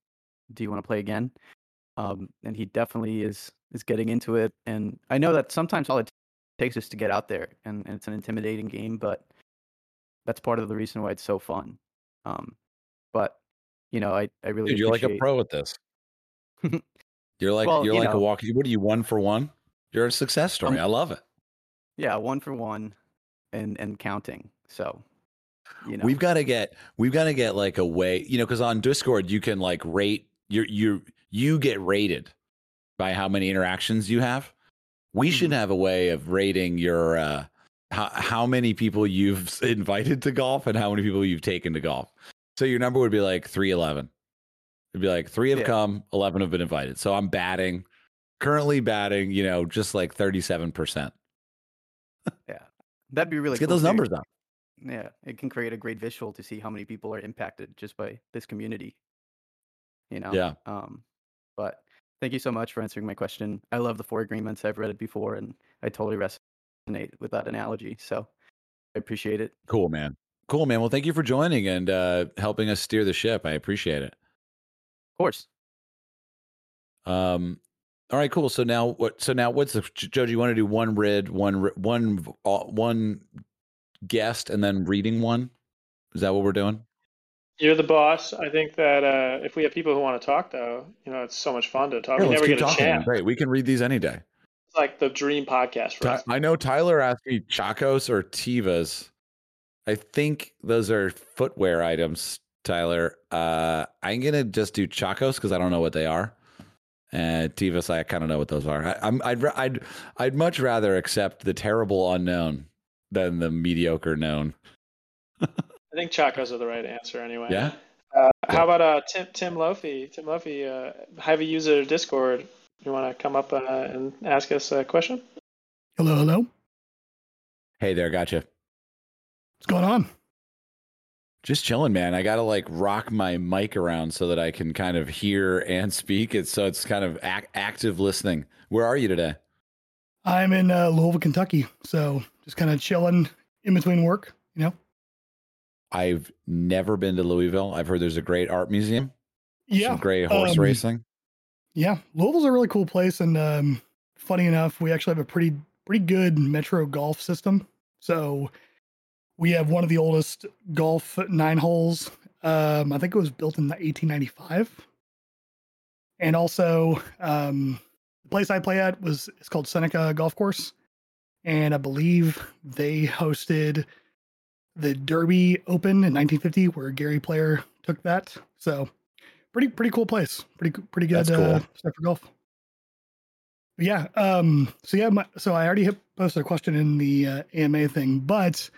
[SPEAKER 4] "Do you want to play again?" Um, and he definitely is is getting into it. And I know that sometimes all it takes is to get out there, and, and it's an intimidating game, but that's part of the reason why it's so fun. Um, but you know, I I really
[SPEAKER 5] Dude, you're
[SPEAKER 4] appreciate...
[SPEAKER 5] like a pro at this. [laughs] you're like well, you're you like know, a walk. What are you one for one? You're a success story. Um, I love it.
[SPEAKER 4] Yeah, one for one, and and counting. So you know.
[SPEAKER 5] We've got to get we've got to get like a way, you know, because on Discord you can like rate you you you get rated by how many interactions you have. We mm-hmm. should have a way of rating your uh, how how many people you've [laughs] invited to golf and how many people you've taken to golf. So your number would be like three eleven. It'd be like three have yeah. come, eleven have been invited. So I'm batting, currently batting, you know, just like thirty seven percent.
[SPEAKER 4] Yeah, that'd be really.
[SPEAKER 5] Let's
[SPEAKER 4] cool
[SPEAKER 5] get those
[SPEAKER 4] too.
[SPEAKER 5] numbers up.
[SPEAKER 4] Yeah, it can create a great visual to see how many people are impacted just by this community. You know.
[SPEAKER 5] Yeah.
[SPEAKER 4] Um, but thank you so much for answering my question. I love the four agreements. I've read it before, and I totally resonate with that analogy. So I appreciate it.
[SPEAKER 5] Cool, man.
[SPEAKER 1] Cool, man. Well, thank you for joining and uh, helping us steer the ship. I appreciate it.
[SPEAKER 4] Of course.
[SPEAKER 1] Um, all right, cool. So now what? So now what's the Joe? Do you want to do one read, one re- one uh, one guest, and then reading one? Is that what we're doing?
[SPEAKER 2] You're the boss. I think that uh, if we have people who want to talk, though, you know, it's so much fun to talk.
[SPEAKER 1] Yeah,
[SPEAKER 2] we never
[SPEAKER 1] keep
[SPEAKER 2] get a chance.
[SPEAKER 1] Great. We can read these any day.
[SPEAKER 2] It's like the dream podcast for
[SPEAKER 1] Ty-
[SPEAKER 2] us.
[SPEAKER 1] I know Tyler asked me Chacos or Tevas. I think those are footwear items, Tyler. Uh, I'm gonna just do Chacos because I don't know what they are. And Tevas, I kind of know what those are. I, I'm, I'd, I'd, I'd much rather accept the terrible unknown than the mediocre known.
[SPEAKER 2] I think Chacos are the right answer anyway.
[SPEAKER 1] Yeah.
[SPEAKER 2] Uh, how about uh, Tim Tim Lofi? Tim Lofi, uh, heavy user Discord. You want to come up uh, and ask us a question?
[SPEAKER 6] Hello, hello.
[SPEAKER 1] Hey there, gotcha.
[SPEAKER 6] What's going on?
[SPEAKER 1] Just chilling, man. I gotta like rock my mic around so that I can kind of hear and speak. It's so it's kind of ac- active listening. Where are you today?
[SPEAKER 6] I'm in uh, Louisville, Kentucky. So just kind of chilling in between work, you know?
[SPEAKER 1] I've never been to Louisville. I've heard there's a great art museum,
[SPEAKER 6] Yeah.
[SPEAKER 1] some great horse
[SPEAKER 6] um,
[SPEAKER 1] racing.
[SPEAKER 6] Yeah. Louisville's a really cool place. And um, funny enough, we actually have a pretty, pretty good metro golf system. So we have one of the oldest golf nine holes. Um, I think it was built in 1895. And also, um, the place I play at was it's called Seneca Golf Course, and I believe they hosted the Derby Open in 1950, where Gary Player took that. So, pretty pretty cool place. Pretty pretty good
[SPEAKER 1] cool.
[SPEAKER 6] uh, stuff for golf. But yeah. Um. So yeah. My, so I already posted a question in the uh, AMA thing, but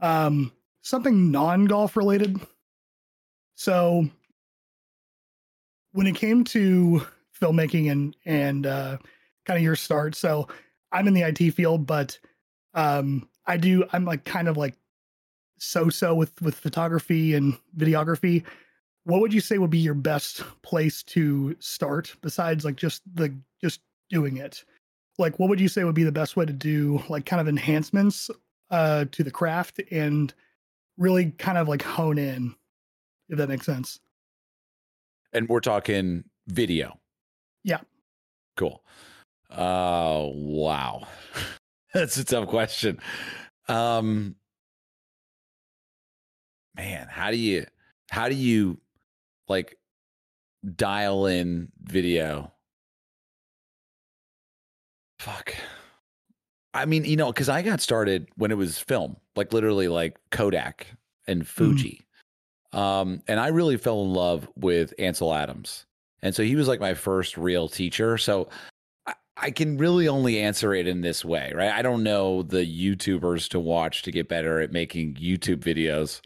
[SPEAKER 6] um, something non golf related. So when it came to filmmaking and and uh, kind of your start, so I'm in the IT field, but um, I do I'm like kind of like so so with with photography and videography. What would you say would be your best place to start besides like just the just doing it? Like what would you say would be the best way to do like kind of enhancements uh to the craft and really kind of like hone in if that makes sense.
[SPEAKER 1] And we're talking video.
[SPEAKER 6] Yeah.
[SPEAKER 1] Cool. Oh, wow. [laughs] That's a tough question. Um man, how do you how do you like dial in video? Fuck. I mean, you know, because I got started when it was film, like literally like Kodak and Fuji. Um, and I really fell in love with Ansel Adams. And so he was like my first real teacher. So I, I can really only answer it in this way, right? I don't know the YouTubers to watch to get better at making YouTube videos.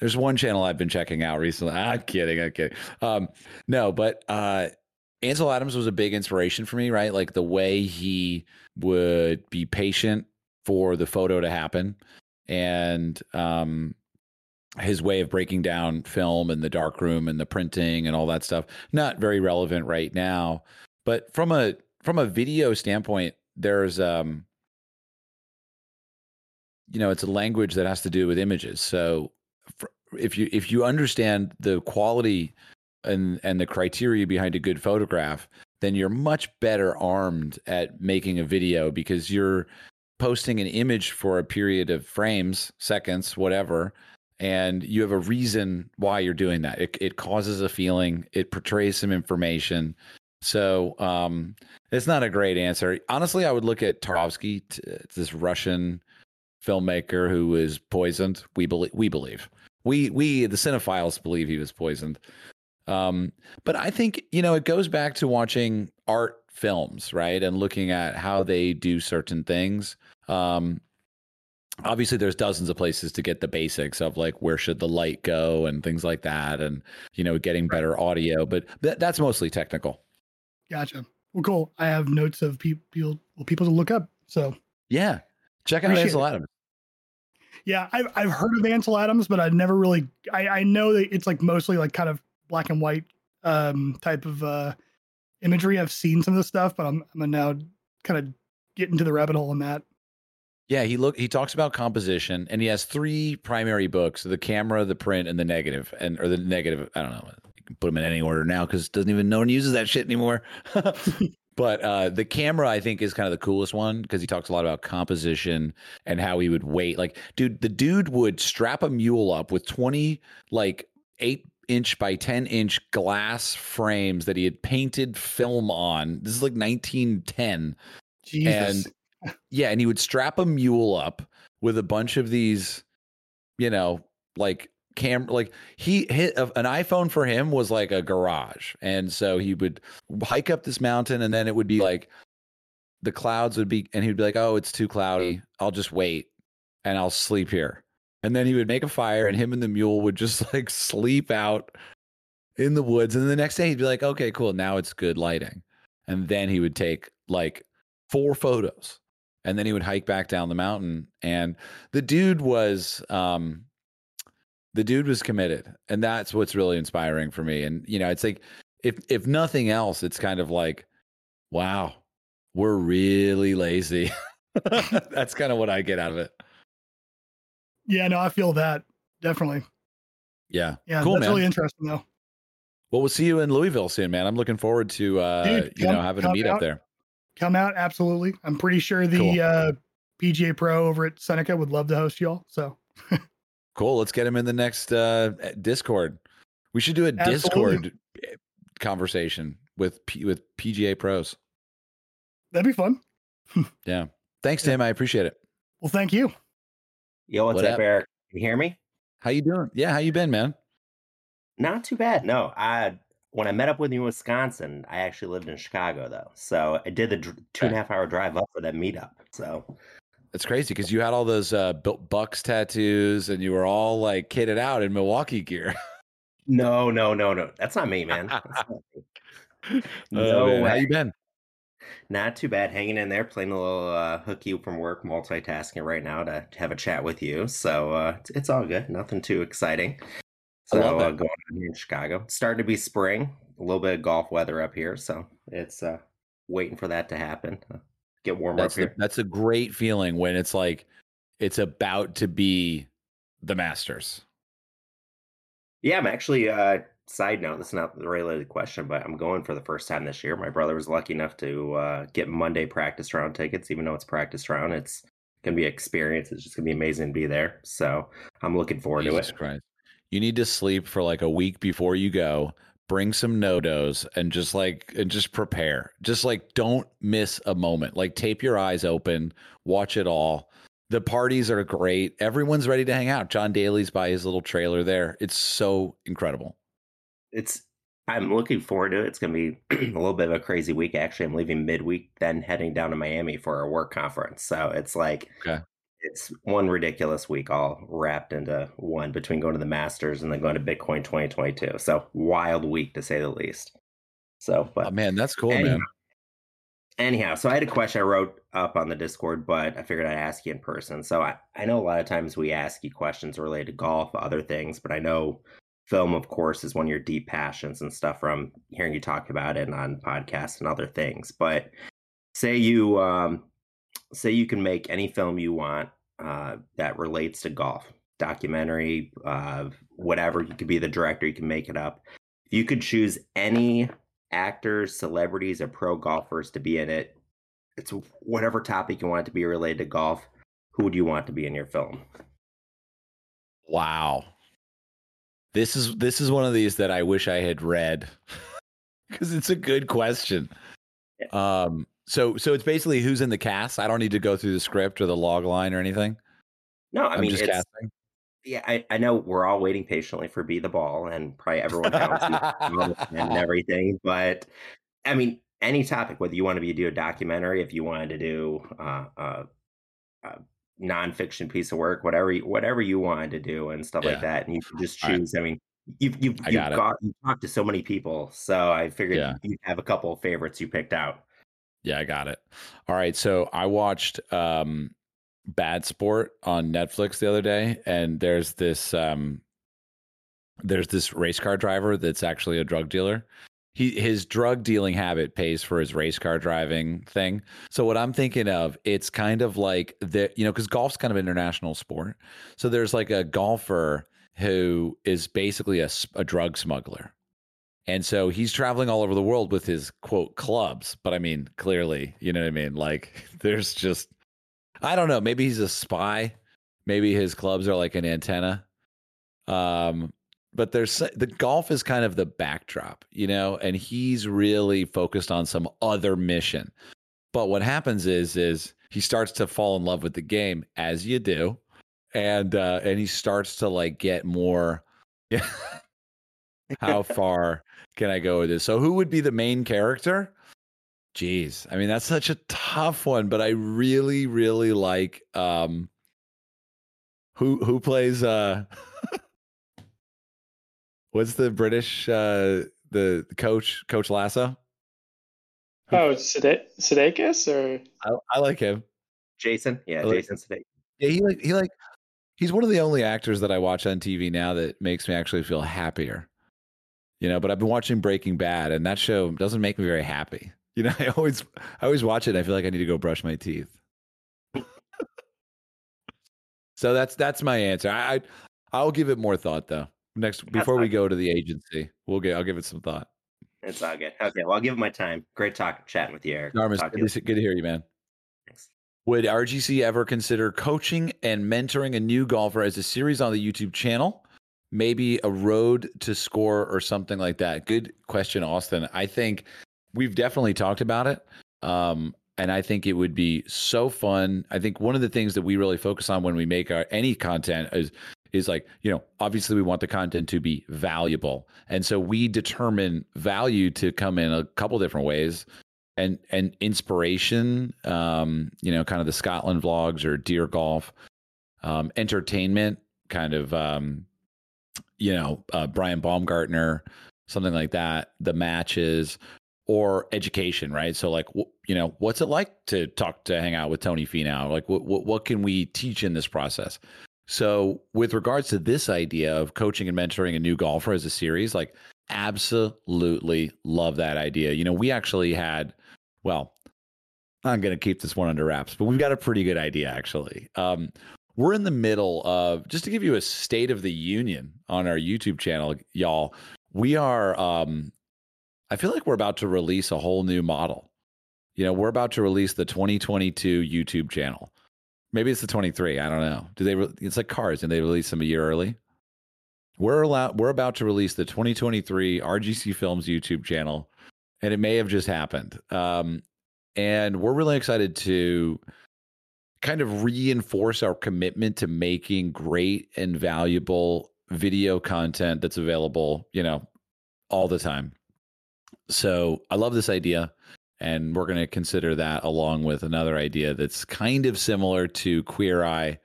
[SPEAKER 1] There's one channel I've been checking out recently. [laughs] I'm kidding. I'm kidding. Um, no, but uh, Ansel Adams was a big inspiration for me, right? Like the way he would be patient for the photo to happen and um, his way of breaking down film and the darkroom and the printing and all that stuff. Not very relevant right now, but from a from a video standpoint, there's um, you know, it's a language that has to do with images. So if you if you understand the quality and and the criteria behind a good photograph, then you're much better armed at making a video because you're posting an image for a period of frames, seconds, whatever, and you have a reason why you're doing that. It it causes a feeling, it portrays some information. So um, it's not a great answer. Honestly, I would look at Tarkovsky, this Russian filmmaker who was poisoned. We believe we believe we we the cinephiles believe he was poisoned. Um, but I think you know it goes back to watching art films, right, and looking at how they do certain things. Um, obviously, there's dozens of places to get the basics of like where should the light go and things like that, and you know getting better audio. But th- that's mostly technical.
[SPEAKER 6] Gotcha. Well, cool. I have notes of people well, people to look up. So
[SPEAKER 1] Yeah, check out
[SPEAKER 6] Appreciate
[SPEAKER 1] Ansel
[SPEAKER 6] it.
[SPEAKER 1] Adams.
[SPEAKER 6] yeah, I've I've heard of Ansel Adams, but I've never really. I I know that it's like mostly like kind of black and white um type of uh imagery. I've seen some of the stuff, but I'm I'm now kind of get into the rabbit hole on that.
[SPEAKER 1] Yeah, he look he talks about composition and he has three primary books, the camera, the print, and the negative. And or the negative, I don't know. You can put them in any order now because doesn't even no one uses that shit anymore. [laughs] but uh the camera I think is kind of the coolest one because he talks a lot about composition and how he would wait. Like, dude, the dude would strap a mule up with 20 like eight inch by 10 inch glass frames that he had painted film on. This is like 1910
[SPEAKER 6] Jesus.
[SPEAKER 1] and yeah, and he would strap a mule up with a bunch of these, you know, like cam like he hit an iPhone for him was like a garage. And so he would hike up this mountain and then it would be like the clouds would be and he'd be like, "Oh, it's too cloudy. I'll just wait and I'll sleep here." And then he would make a fire and him and the mule would just [laughs] like sleep out in the woods. And the next day he'd be like, "Okay, cool. Now it's good lighting." And then he would take like four photos. And then he would hike back down the mountain. And the dude was um the dude was committed. And that's what's really inspiring for me. And you know it's like if if nothing else it's kind of like wow we're really lazy. [laughs] That's kind of what i get out of it
[SPEAKER 6] yeah, no, I feel that definitely.
[SPEAKER 1] yeah
[SPEAKER 6] Yeah,
[SPEAKER 1] cool
[SPEAKER 6] that's
[SPEAKER 1] man
[SPEAKER 6] really interesting though.
[SPEAKER 1] well we'll see you in louisville soon man i'm looking forward to uh
[SPEAKER 6] Dude,
[SPEAKER 1] you
[SPEAKER 6] come-
[SPEAKER 1] know having a meet up there
[SPEAKER 6] Come out, absolutely. I'm pretty sure the
[SPEAKER 1] Cool.
[SPEAKER 6] uh, PGA Pro over at Seneca would love to host y'all. So [laughs]
[SPEAKER 1] cool let's get him in the next uh discord we should do a
[SPEAKER 6] Absolutely.
[SPEAKER 1] discord eh, conversation with P- with pga pros
[SPEAKER 6] that'd be fun. [laughs]
[SPEAKER 1] Yeah. Thanks, Tim. I appreciate it.
[SPEAKER 6] Well, thank you.
[SPEAKER 7] Yo, what's
[SPEAKER 1] What
[SPEAKER 7] up,
[SPEAKER 1] up?
[SPEAKER 7] Erik? Can you hear me?
[SPEAKER 1] How you doing? Yeah, how you been, man?
[SPEAKER 7] Not too bad. No, I when I met up with you in Wisconsin, I actually lived in Chicago though, so I did the dr- two and a half hour drive up for that meetup. So
[SPEAKER 1] It's crazy because you had all those uh, Bu- Bucks tattoos and you were all like kitted out in Milwaukee gear.
[SPEAKER 7] no, no, no, no, that's not me, man. Not me. [laughs]
[SPEAKER 1] Oh,
[SPEAKER 7] no
[SPEAKER 1] man. How you been?
[SPEAKER 7] Not too bad. Hanging in there, playing a little uh, hooky from work, multitasking right now to, to have a chat with you. So uh, it's, it's all good. Nothing too exciting. So uh, going on here in Chicago, It's starting to be spring. A little bit of golf weather up here, so it's uh, waiting for that to happen. Uh, get warmer
[SPEAKER 1] That's
[SPEAKER 7] up
[SPEAKER 1] the,
[SPEAKER 7] here.
[SPEAKER 1] that's a great feeling when it's like it's about to be the Masters.
[SPEAKER 7] Yeah, I'm actually. Uh, side note: this is not the related question, but I'm going for the first time this year. My brother was lucky enough to uh, get Monday practice round tickets, even though it's practice round. It's gonna be an experience. It's just gonna be amazing to be there. So I'm looking forward
[SPEAKER 1] Jesus
[SPEAKER 7] to it.
[SPEAKER 1] Christ. You need to sleep for like a week before you go. Bring some no dos and just like and just prepare. Just like don't miss a moment. Like tape your eyes open, watch it all. The parties are great. Everyone's ready to hang out. John Daly's by his little trailer there. It's so incredible.
[SPEAKER 7] It's. I'm looking forward to it. It's gonna be [clears throat] a little bit of a crazy week. Actually, I'm leaving midweek, then heading down to Miami for a work conference. So it's like.
[SPEAKER 1] Okay.
[SPEAKER 7] It's one ridiculous week, all wrapped into one between going to the Masters and then going to Bitcoin 2022. So wild week to say the least. So, but
[SPEAKER 1] Oh, man, that's cool,
[SPEAKER 7] Anyhow.
[SPEAKER 1] man.
[SPEAKER 7] anyhow, so I had a question I wrote up on the Discord, but I figured I'd ask you in person. So I, I know a lot of times we ask you questions related to golf, other things, but I know film, of course, is one of your deep passions and stuff from hearing you talk about it on podcasts and other things. But say you um, say you can make any film you want uh, that relates to golf, documentary, uh, whatever. You could be the director, you can make it up. You could choose any actors, celebrities, or pro golfers to be in it, it's whatever topic you want it to be related to golf. Who would you want to be in your film?
[SPEAKER 1] Wow. This is this is one of these that I wish I had read [laughs] because it's a good question. Um so so it's basically who's in the cast. I don't need to go through the script or the log line or anything.
[SPEAKER 7] No, I
[SPEAKER 1] I'm
[SPEAKER 7] mean
[SPEAKER 1] just
[SPEAKER 7] it's
[SPEAKER 1] casting.
[SPEAKER 7] yeah. I, I know we're all waiting patiently for "Be the Ball" and probably everyone you [laughs] and everything. But I mean, any topic, whether you want to be do a documentary, if you wanted to do uh, uh, uh, nonfiction piece of work, whatever you, whatever you wanted to do, and stuff
[SPEAKER 1] Yeah.
[SPEAKER 7] like that, and you can just
[SPEAKER 1] All right.
[SPEAKER 7] choose. I mean, you've you've, you've
[SPEAKER 1] got
[SPEAKER 7] got you talked to so many people, so I figured
[SPEAKER 1] Yeah.
[SPEAKER 7] you have a couple of favorites you picked out.
[SPEAKER 1] Yeah, I got it. All right. So I watched um Bad Sport on Netflix the other day, and there's this um there's this race car driver that's actually a drug dealer. He his drug dealing habit pays for his race car driving thing. So what I'm thinking of, it's kind of like that, you know, because golf's kind of an international sport. So there's like a golfer who is basically a, a drug smuggler. And so he's traveling all over the world with his quote clubs. But I mean, clearly, you know what I mean? Like [laughs] there's just, I don't know, maybe he's a spy. Maybe his clubs are like an antenna. Um, but there's the golf is kind of the backdrop, you know, and he's really focused on some other mission. But what happens is is he starts to fall in love with the game as you do. And uh and he starts to like get more yeah. [laughs] How [laughs] far can I go with this? So who would be the main character? Jeez. I mean, that's such a tough one, but I really, really like um who who plays uh [laughs] what's the British uh the coach Coach Lasso?
[SPEAKER 2] Oh, Sudeikis or
[SPEAKER 1] I, I like him.
[SPEAKER 7] Jason, yeah,
[SPEAKER 1] like
[SPEAKER 7] Jason Sudeikis.
[SPEAKER 1] Yeah, he like he like he's one of the only actors that I watch on TV now that makes me actually feel happier. You know, but I've been watching Breaking Bad, and that show doesn't make me very happy. [laughs] You know, I always I always watch it. And I feel like I need to go brush my teeth. [laughs] so that's that's my answer. I, I I'll give it more thought though. Next before we go to the agency, we'll get I'll give it some thought.
[SPEAKER 7] It's all good. Okay, well I'll give it my time. Great talk chatting with you, Erik.
[SPEAKER 1] Narmis,
[SPEAKER 7] Talk to
[SPEAKER 1] good, to, good to hear you, man.
[SPEAKER 7] Thanks.
[SPEAKER 1] Would RGC ever consider coaching and mentoring a new golfer as a series on the YouTube channel? Maybe a road to score or something like that. Good question, Austin. I think we've definitely talked about it. Um, and I think it would be so fun. I think one of the things that we really focus on when we make our any content is is like, you know, obviously we want the content to be valuable. And so we determine value to come in a couple different ways. And and inspiration, um, you know, kind of the Scotland vlogs or deer golf, um, entertainment, kind of um, you know, uh, Brian Baumgartner, something like that, the matches, or education, right? So, like, you know, what's it like to talk to hang out with Tony Finau? Like, what, what can we teach in this process? So, with regards to this idea of coaching and mentoring a new golfer as a series, like, absolutely love that idea. You know, we actually had, well, I'm going to keep this one under wraps, but we've got a pretty good idea actually. Um, we're in the middle of just to give you a state of the union on our YouTube channel, y'all. We are um I feel like we're about to release a whole new model. You know, we're about to release the 2022 YouTube channel. Maybe it's the 23. I don't know. Do they? Re- it's like cars, and they release them a year early. We're allowed. We're about to release the 2023 RGC Films YouTube channel, and it may have just happened. Um, and we're really excited to kind of reinforce our commitment to making great and valuable video content that's available, you know, all the time. So I love this idea. And we're going to consider that along with another idea that's kind of similar to Queer Eye.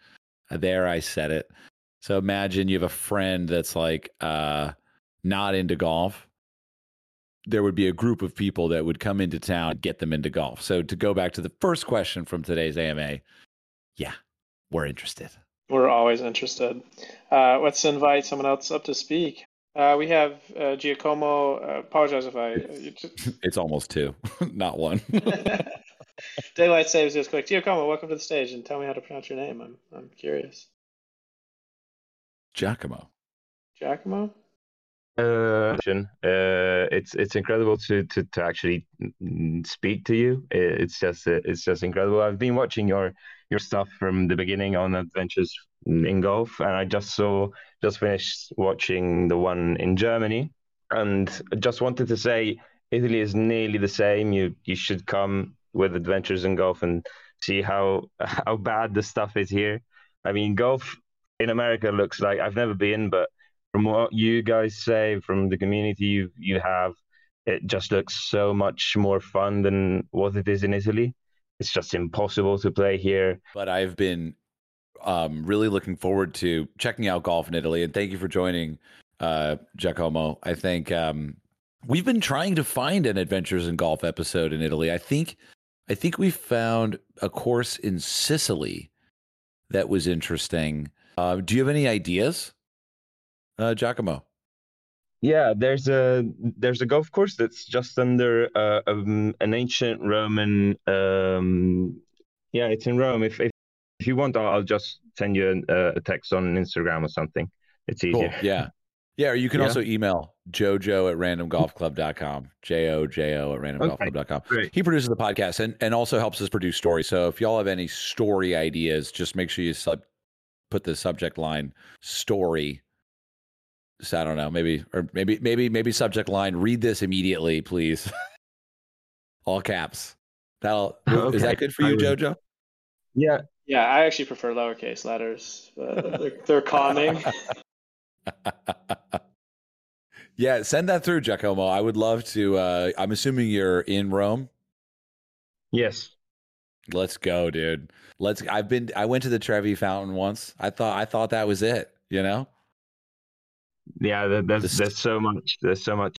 [SPEAKER 1] There, I said it. So imagine you have a friend that's like uh, not into golf. There would be a group of people that would come into town and get them into golf. So to go back to the first question from today's AMA, yeah, we're interested.
[SPEAKER 2] We're always interested. Uh, let's invite someone else up to speak. Uh, we have uh, Giacomo. Uh, apologize if I. [laughs]
[SPEAKER 1] it's almost two, [laughs] not one. [laughs]
[SPEAKER 2] Daylight saves just quick. Giacomo, welcome to the stage, and tell me how to pronounce your name. I'm I'm curious.
[SPEAKER 1] Giacomo.
[SPEAKER 2] Giacomo.
[SPEAKER 8] Uh, uh, it's it's incredible to, to, to actually speak to you. It's just it's just incredible. I've been watching your your stuff from the beginning on adventures in golf, and I just saw just finished watching the one in Germany, and just wanted to say Italy is nearly the same. You you should come with adventures in golf and see how [laughs] how bad the stuff is here. I mean, golf in America looks like I've never been, but from what you guys say, from the community you you have, it just looks so much more fun than what it is in Italy it's just impossible to play here.
[SPEAKER 1] But I've been um, really looking forward to checking out golf in Italy. And thank you for joining, uh, Giacomo. I think um, we've been trying to find an Adventures in Golf episode in Italy. I think I think we found a course in Sicily that was interesting. Uh, do you have any ideas, uh, Giacomo?
[SPEAKER 8] Yeah, there's a there's a golf course that's just under uh, um, an ancient Roman. Um, yeah, it's in Rome. If if, if you want, I'll, just send you a, uh, a text on Instagram or something. It's easier.
[SPEAKER 1] Cool. Yeah. Yeah. Or you can
[SPEAKER 8] Yeah.
[SPEAKER 1] also email jojo at randomgolfclub.com. J O J O at randomgolfclub.com.
[SPEAKER 8] Great.
[SPEAKER 1] He produces the podcast and, and also helps us produce stories. So if y'all have any story ideas, just make sure you sub, put the subject line story. So I don't know, maybe or maybe maybe maybe subject line read this immediately, please. [laughs] All caps. That'll oh,
[SPEAKER 8] is
[SPEAKER 1] that good for you. Jojo?
[SPEAKER 8] Yeah,
[SPEAKER 3] Yeah, I actually prefer lowercase letters. But they're, they're calming. [laughs]
[SPEAKER 1] yeah, send that through, Giacomo. I would love to. Uh, I'm assuming you're in Rome.
[SPEAKER 8] yes.
[SPEAKER 1] Let's go, dude. Let's. I've been. I went to the Trevi Fountain once. I thought. I thought that was it. You know.
[SPEAKER 8] Yeah, there- there's
[SPEAKER 1] This-
[SPEAKER 8] there's so much there's so much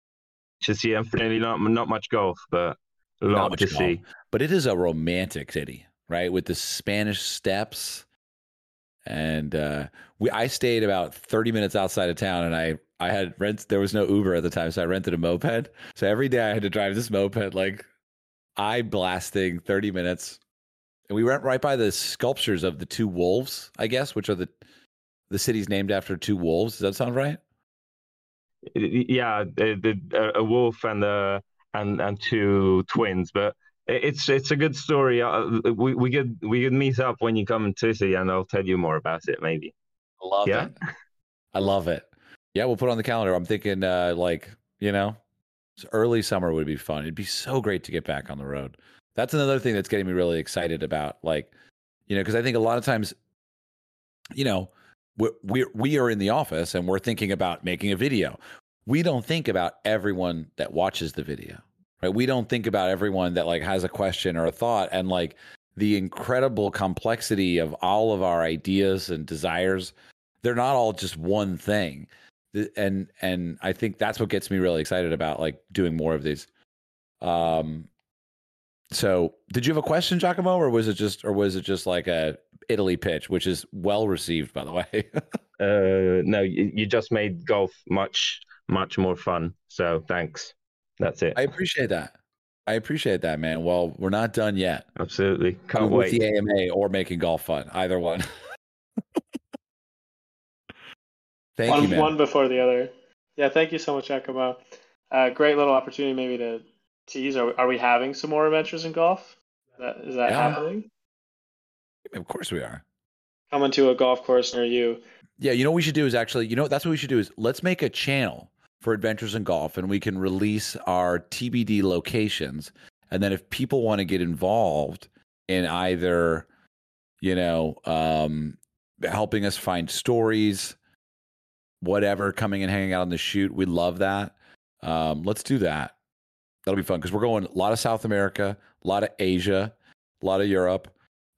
[SPEAKER 8] to see. Unfortunately, not not much golf, but a lot to
[SPEAKER 1] golf.
[SPEAKER 8] see.
[SPEAKER 1] But it is a romantic city, right? With the Spanish steps, and uh, we. I stayed about 30 minutes outside of town, and I. I had rent. There was no Uber at the time, so I rented a moped. So every day I had to drive this moped, like eye blasting 30 minutes. And we went right by the sculptures of the two wolves, I guess, which are the the city's named after two wolves. Does that sound right?
[SPEAKER 8] Yeah, the, the, a wolf and uh and and two twins, but it's it's a good story. Uh, we we could we could meet up when you come to city, and I'll tell you more about it. Maybe.
[SPEAKER 1] I love
[SPEAKER 8] Yeah.
[SPEAKER 1] it. I love it. Yeah, we'll put it on the calendar. I'm thinking uh like, you know, early summer would be fun. It'd be so great to get back on the road. That's another thing that's getting me really excited about like, you know, because I think a lot of times, you know, we we we are in the office and we're thinking about making a video. We don't think about everyone that watches the video. Right? We don't think about everyone that like has a question or a thought and like the incredible complexity of all of our ideas and desires they're not all just one thing and and i think that's what gets me really excited about like doing more of these um so did you have a question giacomo or was it just or was it just like a italy pitch which is well received by the way [laughs]
[SPEAKER 8] Uh, no, you, you just made golf much much more fun. So thanks. That's it.
[SPEAKER 1] i appreciate that i appreciate that man well we're not done yet
[SPEAKER 8] Absolutely. Can't
[SPEAKER 1] with
[SPEAKER 8] wait.
[SPEAKER 1] the ama or making golf fun either one [laughs] thank
[SPEAKER 3] one,
[SPEAKER 1] you man
[SPEAKER 3] one before the other. Yeah, thank you so much, Giacomo. Uh, great little opportunity maybe to tease. Are, are we having some more adventures in golf? That, is that
[SPEAKER 1] Yeah.
[SPEAKER 3] happening?
[SPEAKER 1] of course we are
[SPEAKER 3] Coming to a golf course near you.
[SPEAKER 1] Yeah, you know what we should do is actually, you know, that's what we should do is let's make a channel for Adventures in Golf and we can release our TBD locations. And then if people want to get involved in either, you know, um, helping us find stories, whatever, coming and hanging out on the shoot, we love that. Um, let's do that. That'll be fun because we're going a lot of South America, a lot of Asia, a lot of Europe,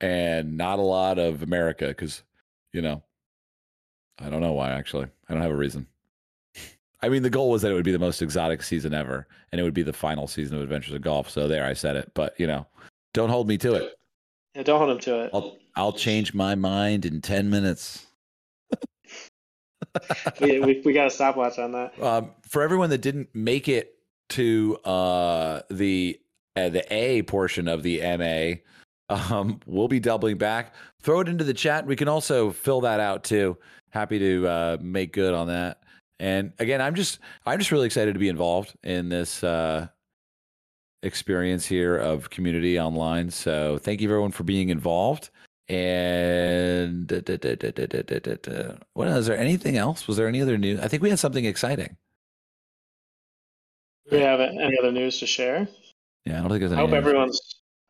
[SPEAKER 1] and not a lot of America because, you know, I don't know why, actually. I don't have a reason. I mean, the goal was that it would be the most exotic season ever, and it would be the final season of Adventures of Golf. So there, I said it. But you know, don't hold me to it.
[SPEAKER 3] Yeah, don't hold him to it.
[SPEAKER 1] I'll I'll change my mind in ten minutes.
[SPEAKER 3] we, we, we got a stopwatch on that.
[SPEAKER 1] Um, for everyone that didn't make it to uh, the uh, the A portion of the MA, um, we'll be doubling back. Throw it into the chat. We can also fill that out too. Happy to uh, make good on that. And again, I'm just I'm just really excited to be involved in this uh, experience here of community online. So thank you everyone for being involved. And da, da, da. Is there anything else? Was there any other news? I think we had something exciting.
[SPEAKER 3] Do we have any other news to share?
[SPEAKER 1] Yeah, I don't think there's. Any I
[SPEAKER 3] hope everyone's.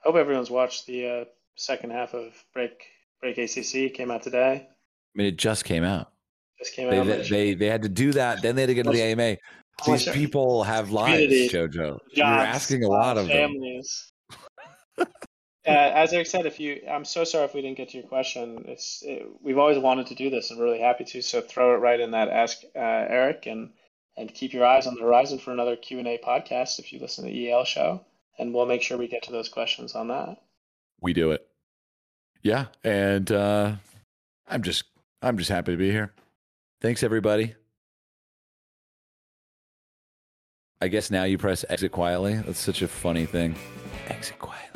[SPEAKER 3] I hope everyone's watched the uh, second half of Break Break ACC. Came out today.
[SPEAKER 1] I mean, it just came out.
[SPEAKER 3] Just came
[SPEAKER 1] They,
[SPEAKER 3] out.
[SPEAKER 1] they they they had to do that. Then they had to get to the AMA. These
[SPEAKER 3] much-
[SPEAKER 1] people have lives,
[SPEAKER 3] Community,
[SPEAKER 1] Jojo. You're asking a lot of them.
[SPEAKER 3] uh, as Erik said, if you, I'm so sorry if we didn't get to your question. It's it, we've always wanted to do this and we're really happy to. So throw it right in that ask uh, Erik and and keep your eyes on the horizon for another Q and A podcast if you listen to the EL show, and we'll make sure we get to those questions on that.
[SPEAKER 1] We do it. Yeah, and uh, I'm just I'm just happy to be here. Thanks, everybody. I guess now you press exit quietly. That's such a funny thing. Exit quietly.